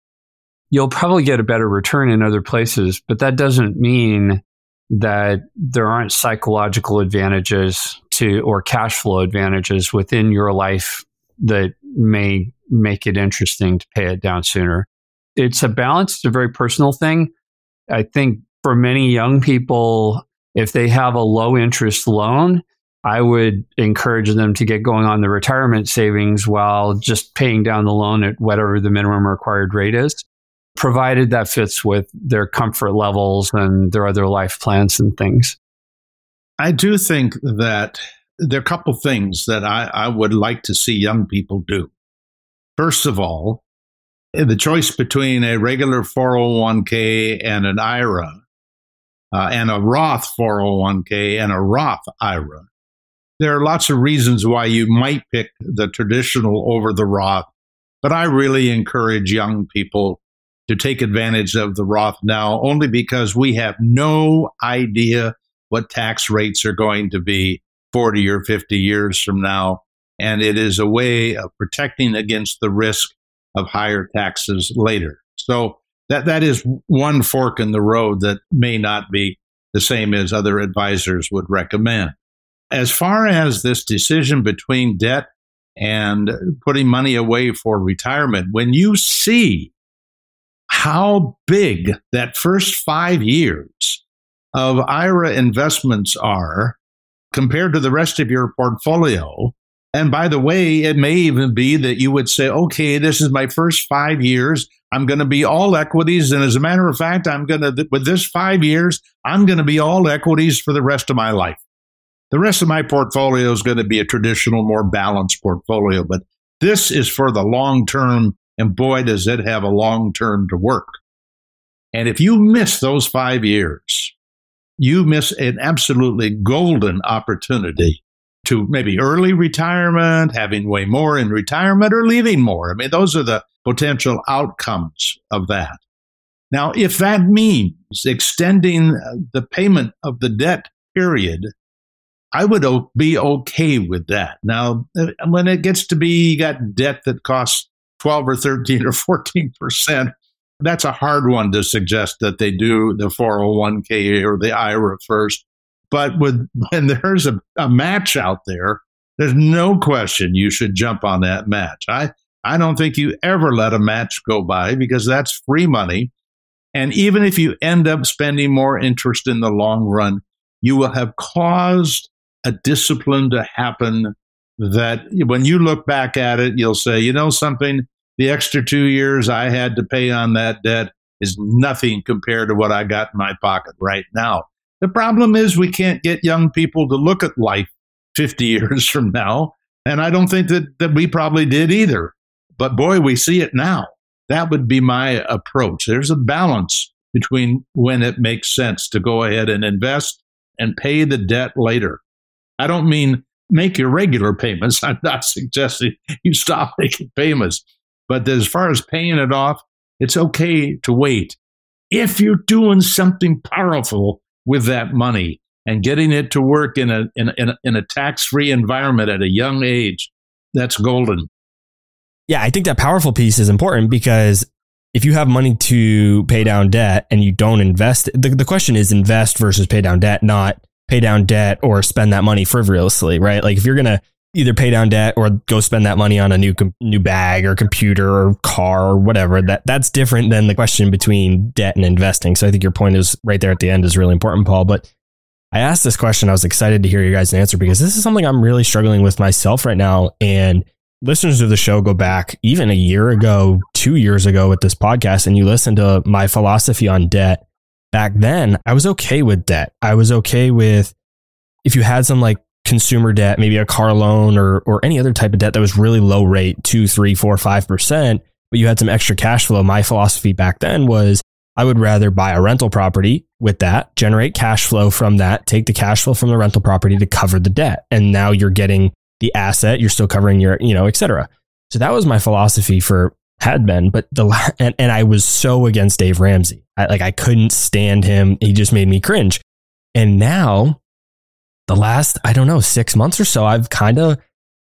You'll probably get a better return in other places, but that doesn't mean that there aren't psychological advantages to or cash flow advantages within your life that may make it interesting to pay it down sooner. It's a balance, it's a very personal thing. I think for many young people, if they have a low interest loan, I would encourage them to get going on the retirement savings while just paying down the loan at whatever the minimum required rate is, provided that fits with their comfort levels and their other life plans and things. I do think that there are a couple things that I, I would like to see young people do. First of all, the choice between a regular 401k and an IRA, uh, and a Roth 401k and a Roth IRA there are lots of reasons why you might pick the traditional over the Roth, but I really encourage young people to take advantage of the Roth now only because we have no idea what tax rates are going to be 40 or 50 years from now. And it is a way of protecting against the risk of higher taxes later. So that, that is one fork in the road that may not be the same as other advisors would recommend. As far as this decision between debt and putting money away for retirement, when you see how big that first five years of IRA investments are compared to the rest of your portfolio, and by the way, it may even be that you would say, okay, this is my first five years. I'm going to be all equities. And as a matter of fact, I'm going to, with this five years, I'm going to be all equities for the rest of my life. The rest of my portfolio is going to be a traditional, more balanced portfolio, but this is for the long term. And boy, does it have a long term to work. And if you miss those five years, you miss an absolutely golden opportunity to maybe early retirement, having way more in retirement, or leaving more. I mean, those are the potential outcomes of that. Now, if that means extending the payment of the debt period I would be okay with that. Now, uh, when it gets to be you got debt that costs 12 or 13 or 14 percent, that's a hard one to suggest that they do the 401k or the IRA first. But with, *laughs* when there's a, a match out there there's no question you should jump on that match. I, I don't think you ever let a match go by because that's free money. And even if you end up spending more interest in the long run, you will have caused a discipline to happen that when you look back at it, you'll say, you know something, the extra two years I had to pay on that debt is nothing compared to what I got in my pocket right now. The problem is we can't get young people to look at life 50 *laughs* years from now. And I don't think that, that we probably did either. But boy, we see it now. That would be my approach. There's a balance between when it makes sense to go ahead and invest and pay the debt later. I don't mean make your regular payments. *laughs* I'm not suggesting you stop making payments. But as far as paying it off, it's okay to wait. If you're doing something powerful with that money and getting it to work in a, in a, in a tax free environment at a young age, that's golden. Yeah, I think that powerful piece is important because if you have money to pay down debt and you don't invest, the, the question is invest versus pay down debt, not pay down debt or spend that money frivolously, right? Like if you're going to either pay down debt or go spend that money on a new new bag or computer or car or whatever, that that's different than the question between debt and investing. So I think your point is right there at the end is really important, Paul. But I asked this question. I was excited to hear your guys' answer because this is something I'm really struggling with myself right now. And listeners of the show go back even a year ago, two years ago with this podcast, and you listen to my philosophy on debt back then, I was okay with debt. I was okay with if you had some like consumer debt, maybe a car loan or or any other type of debt that was really low rate, two, three, four, five percent, but you had some extra cash flow. My philosophy back then was I would rather buy a rental property with that, generate cash flow from that, take the cash flow from the rental property to cover the debt. And now you're getting the asset, you're still covering your, you know, et cetera. So that was my philosophy for had been, but the and, and I was so against Dave Ramsey. I, like I couldn't stand him. He just made me cringe. And now, the last I don't know six months or so, I've kind of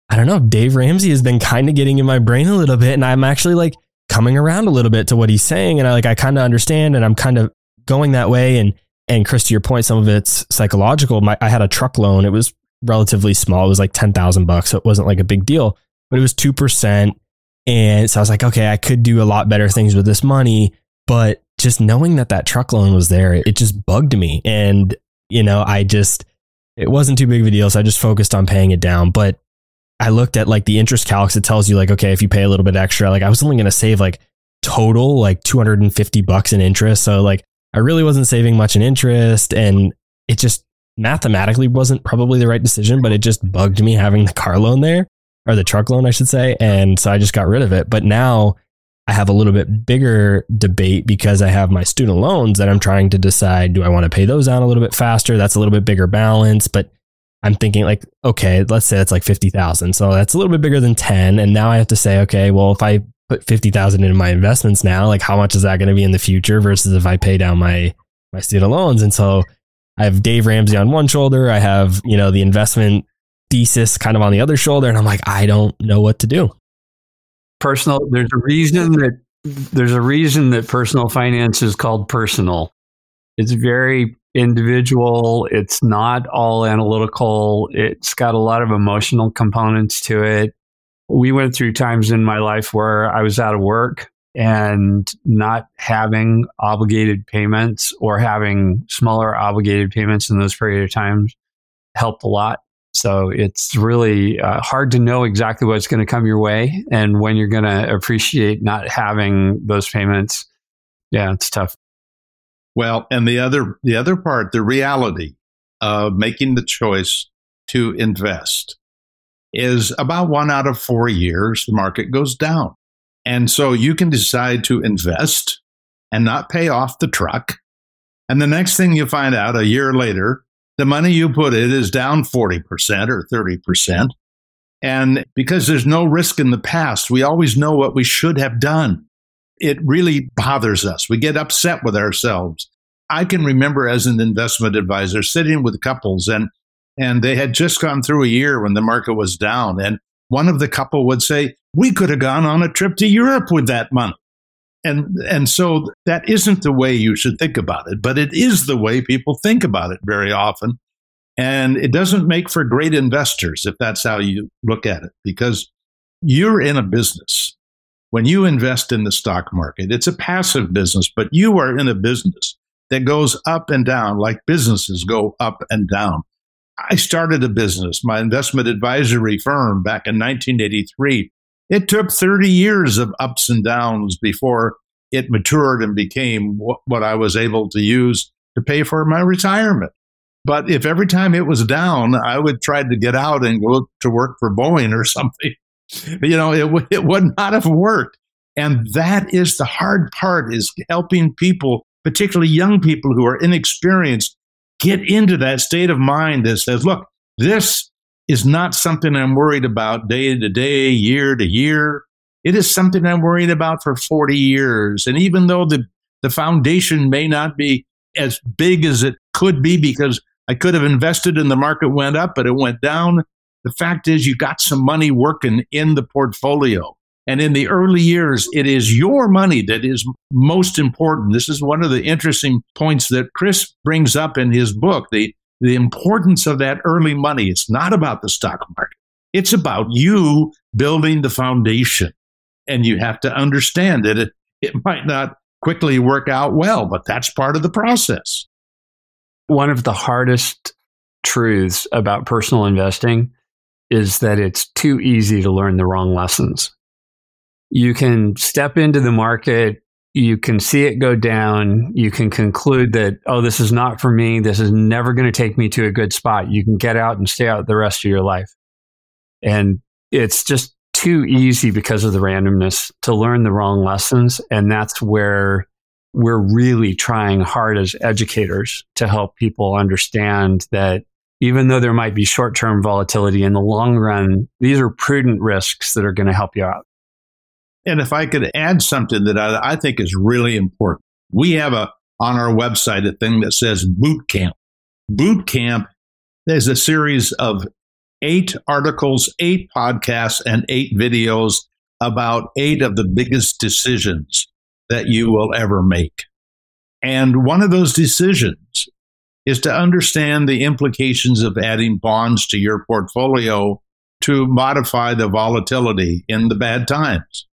I don't know. Dave Ramsey has been kind of getting in my brain a little bit, and I'm actually like coming around a little bit to what he's saying, and I like I kind of understand, and I'm kind of going that way. And and Chris, to your point, some of it's psychological. My I had a truck loan. It was relatively small. It was like ten thousand bucks, so it wasn't like a big deal, but it was two percent and so I was like, okay, I could do a lot better things with this money. But just knowing that that truck loan was there, it just bugged me. And, you know, I just, it wasn't too big of a deal. So I just focused on paying it down. But I looked at like the interest calcs. It tells you like, okay, if you pay a little bit extra, like I was only going to save like total like 250 bucks in interest. So like I really wasn't saving much in interest. And it just mathematically wasn't probably the right decision, but it just bugged me having the car loan there or the truck loan, I should say. And so I just got rid of it. But now I have a little bit bigger debate because I have my student loans that I'm trying to decide do I want to pay those down a little bit faster? That's a little bit bigger balance. But I'm thinking like, okay, let's say it's like 50,000. So that's a little bit bigger than 10. And now I have to say, okay, well, if I put 50,000 into my investments now, like how much is that going to be in the future versus if I pay down my, my student loans? And so I have Dave Ramsey on one shoulder. I have, you know, the investment thesis kind of on the other shoulder. And I'm like, I don't know what to do. Personal, there's a reason that there's a reason that personal finance is called personal. It's very individual. It's not all analytical. It's got a lot of emotional components to it. We went through times in my life where I was out of work and not having obligated payments or having smaller obligated payments in those period of times helped a lot. So it's really uh, hard to know exactly what's going to come your way and when you're going to appreciate not having those payments. Yeah, it's tough. Well, and the other the other part, the reality of making the choice to invest is about one out of four years the market goes down. And so you can decide to invest and not pay off the truck. And the next thing you find out a year later, the money you put in is down 40% or 30%. And because there's no risk in the past, we always know what we should have done. It really bothers us. We get upset with ourselves. I can remember as an investment advisor sitting with couples and and they had just gone through a year when the market was down and one of the couple would say, "We could have gone on a trip to Europe with that money." And, and so that isn't the way you should think about it, but it is the way people think about it very often. And it doesn't make for great investors if that's how you look at it, because you're in a business. When you invest in the stock market, it's a passive business, but you are in a business that goes up and down like businesses go up and down. I started a business, my investment advisory firm back in 1983. It took 30 years of ups and downs before it matured and became what, I was able to use to pay for my retirement. But if every time it was down, I would try to get out and go to work for Boeing or *laughs* something, you know, it, it would not have worked. And that is the hard part is helping people, particularly young people who are inexperienced, get into that state of mind that says, look, this is not something I'm worried about day to day, year to year. It is something I'm worried about for 40 years. And even though the, the foundation may not be as big as it could be because I could have invested and the market went up, but it went down. The fact is, you got some money working in the portfolio. And in the early years, it is your money that is most important. This is one of the interesting points that Chris brings up in his book the, the importance of that early money. It's not about the stock market, it's about you building the foundation. And you have to understand that it, it might not quickly work out well, but that's part of the process. One of the hardest truths about personal investing is that it's too easy to learn the wrong lessons. You can step into the market, you can see it go down, you can conclude that, oh, this is not for me, this is never going to take me to a good spot. You can get out and stay out the rest of your life. And it's just too easy because of the randomness to learn the wrong lessons. And that's where we're really trying hard as educators to help people understand that even though there might be short term volatility in the long run, these are prudent risks that are going to help you out. And if I could add something that I, I think is really important, we have a on our website a thing that says boot camp. Boot camp is a series of eight articles, eight podcasts, and eight videos about eight of the biggest decisions that you will ever make. And one of those decisions is to understand the implications of adding bonds to your portfolio to modify the volatility in the bad times.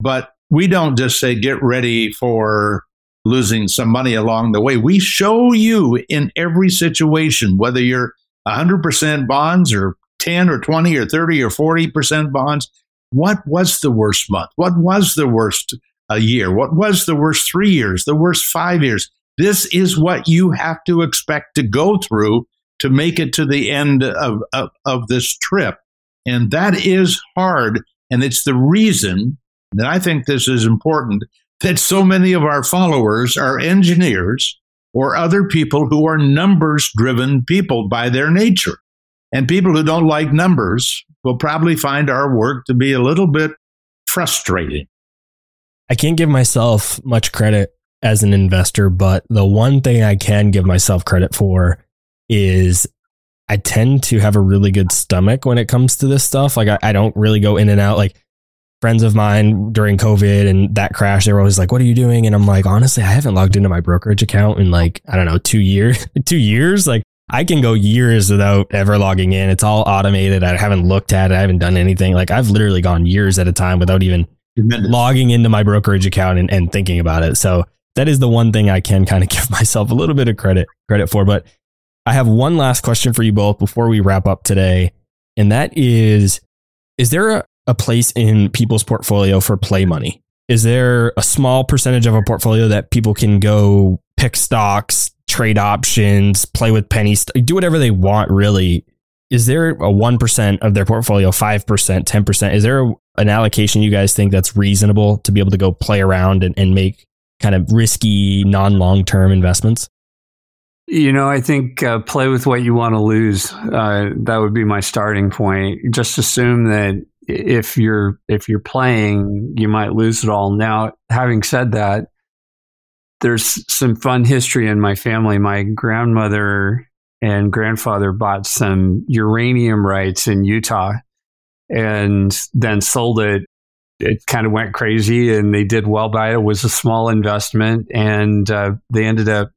But we don't just say, get ready for losing some money along the way. We show you in every situation, whether you're 100% bonds or 10 or 20 or 30 or 40% bonds, what was the worst month? What was the worst a year? What was the worst three years, the worst five years? This is what you have to expect to go through to make it to the end of, of, of this trip. And that is hard. And it's the reason that I think this is important that so many of our followers are engineers or other people who are numbers driven people by their nature. And people who don't like numbers will probably find our work to be a little bit frustrating. I can't give myself much credit as an investor, but the one thing I can give myself credit for is I tend to have a really good stomach when it comes to this stuff. Like I, I don't really go in and out. Like friends of mine during COVID and that crash, they were always like, "What are you doing?" And I'm like, honestly, I haven't logged into my brokerage account in like I don't know two years. *laughs* two years, like I can go years without ever logging in. It's all automated. I haven't looked at it. I haven't done anything. Like I've literally gone years at a time without even Tremendous. logging into my brokerage account and, and thinking about it. So that is the one thing I can kind of *laughs* give myself a little bit of credit credit for. But I have one last question for you both before we wrap up today. And that is, is there a, a place in people's portfolio for play money? Is there a small percentage of a portfolio that people can go pick stocks, trade options, play with pennies, do whatever they want really? Is there a 1% of their portfolio, 5%, 10%? Is there an allocation you guys think that's reasonable to be able to go play around and, and make kind of risky, non long term investments? You know, I think uh, play with what you want to lose. Uh, that would be my starting point. Just assume that if you're if you're playing, you might lose it all. Now, having said that, there's some fun history in my family. My grandmother and grandfather bought some uranium rights in Utah and then sold it. It kind of went crazy and they did well by it. It was a small investment and uh, they ended up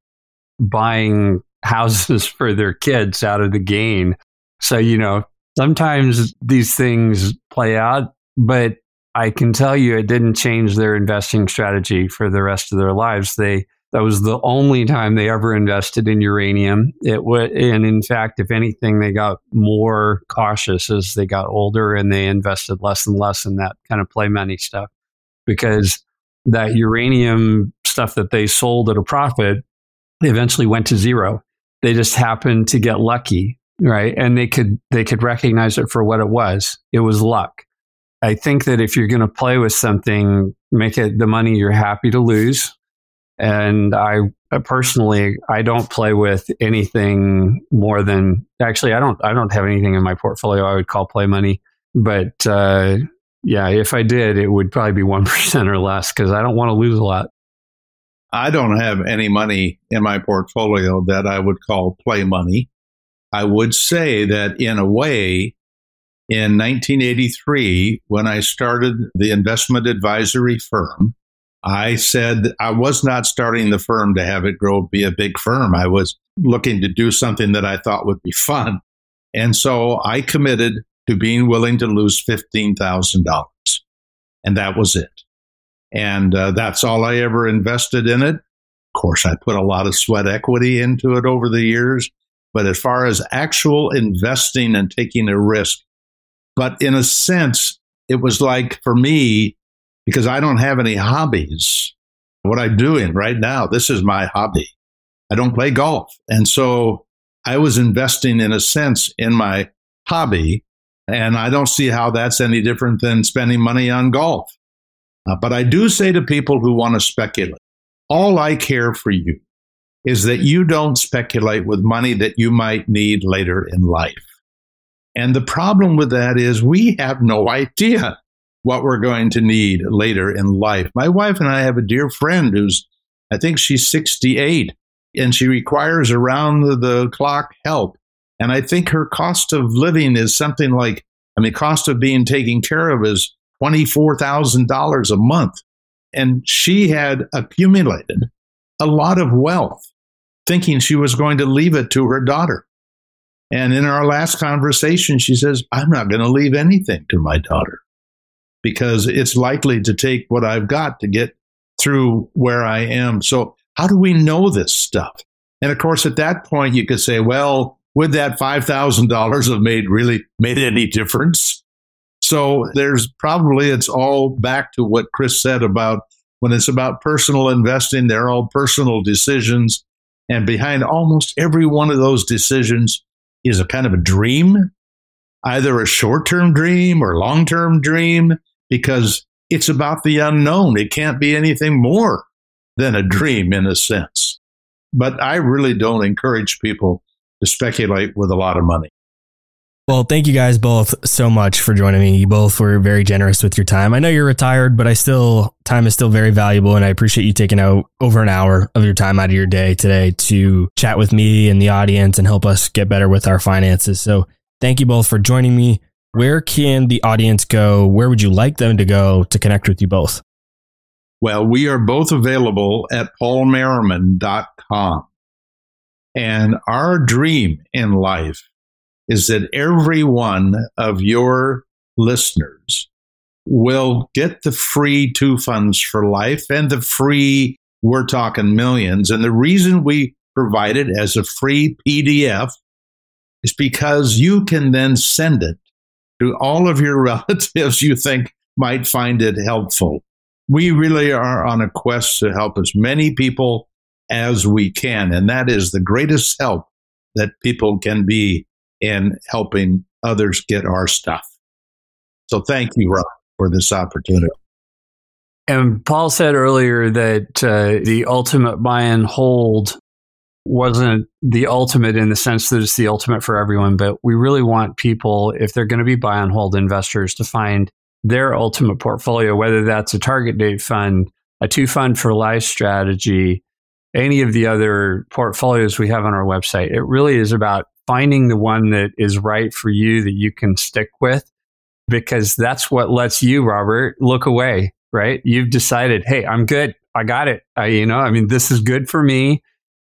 buying houses *laughs* for their kids out of the gain. So, you know, sometimes these things play out, but I can tell you it didn't change their investing strategy for the rest of their lives. They that was the only time they ever invested in uranium. It would, and in fact, if anything, they got more cautious as they got older, and they invested less and less in that kind of play money stuff because that uranium stuff that they sold at a profit eventually went to zero. They just happened to get lucky, right? And they could they could recognize it for what it was. It was luck. I think that if you're going to play with something, make it the money you're happy to lose. And I personally, I don't play with anything more than actually, I don't, I don't have anything in my portfolio I would call play money. But uh, yeah, if I did, it would probably be *laughs* 1% or less because I don't want to lose a lot. I don't have any money in my portfolio that I would call play money. I would say that in a way, in 1983, when I started the investment advisory firm, I said I was not starting the firm to have it grow be a big firm. I was looking to do something that I thought would be fun. And so I committed to being willing to lose $15,000. And that was it. And uh, that's all I ever invested in it. Of course, I put a lot of sweat equity into it over the years. But as far as actual investing and taking a risk, but in a sense, it was like for me, because I don't have any hobbies, what I'm doing right now, this is my hobby. I don't play golf. And so I was investing in a sense in my hobby. And I don't see how that's any different than spending money on golf. Uh, but I do say to people who want to speculate, all I care for you is that you don't speculate with money that you might need later in life. And the problem with that is we have no idea what we're going to need later in life. My wife and I have a dear friend who's, I think she's 68, and she requires around the clock help. And I think her cost of living is something like, I mean, cost of being taken care of is $24,000 a month. And she had accumulated a lot of wealth, thinking she was going to leave it to her daughter. And in our last conversation, she says, I'm not going to leave anything to my daughter because it's likely to take what I've got to get through where I am. So, how do we know this stuff? And of course, at that point, you could say, well, would that $5,000 have made really made any difference? So there's probably, it's all back to what Chris said about when it's about personal investing, they're all personal decisions. And behind almost every one of those decisions is a kind of a dream, either a short term dream or long term dream, because it's about the unknown. It can't be anything more than a dream in a sense. But I really don't encourage people to speculate with a lot of money. Well, thank you guys both so much for joining me. You both were very generous with your time. I know you're retired, but I still, time is still very valuable. And I appreciate you taking out over an hour of your time out of your day today to chat with me and the audience and help us get better with our finances. So thank you both for joining me. Where can the audience go? Where would you like them to go to connect with you both? Well, we are both available at paulmerriman.com. And our dream in life is that every one of your listeners will get the free two funds for life and the free, we're talking millions. And the reason we provide it as a free PDF is because you can then send it to all of your *laughs* relatives you think might find it helpful. We really are on a quest to help as many people as we can. And that is the greatest help that people can be in helping others get our stuff. So thank you, Rob, for this opportunity. And Paul said earlier that uh, the ultimate buy and hold wasn't the ultimate in the sense that it's the ultimate for everyone, but we really want people, if they're going to be buy and hold investors, to find their ultimate portfolio, whether that's a target date fund, a two fund for life strategy, any of the other portfolios we have on our website. It really is about finding the one that is right for you that you can stick with because that's what lets you, Robert, look away, right? You've decided, hey, I'm good. I got it. I, you know, I mean, this is good for me.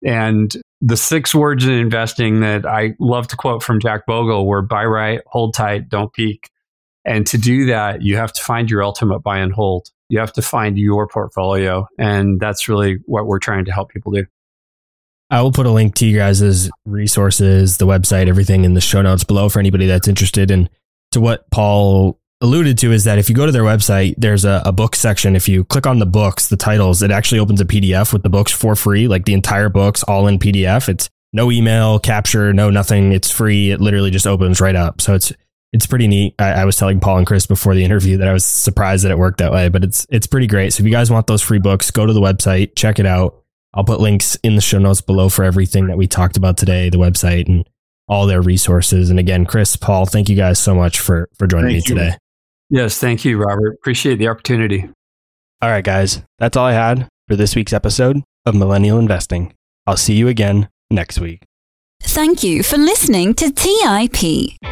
And the six words in investing that I love to quote from Jack Bogle were buy right, hold tight, don't peek. And to do that, you have to find your ultimate buy and hold. You have to find your portfolio. And that's really what we're trying to help people do. I will put a link to you guys' resources, the website, everything in the show notes below for anybody that's interested. And to what Paul alluded to is that if you go to their website, there's a, a book section. If you click on the books, the titles, it actually opens a PDF with the books for free, like the entire books all in PDF. It's no email capture, no nothing. It's free. It literally just opens right up. So it's it's pretty neat. I, I, was telling Paul and Chris before the interview that I was surprised that it worked that way, but it's it's pretty great. So if you guys want those free books, go to the website, check it out. I'll put links in the show notes below for everything that we talked about today, the website and all their resources. And again, Chris, Paul, thank you guys so much for for joining thank me you. today. Yes, thank you, Robert. Appreciate the opportunity. All right, guys, that's all I had for this week's episode of Millennial Investing. I'll see you again next week. Thank you for listening to TIP.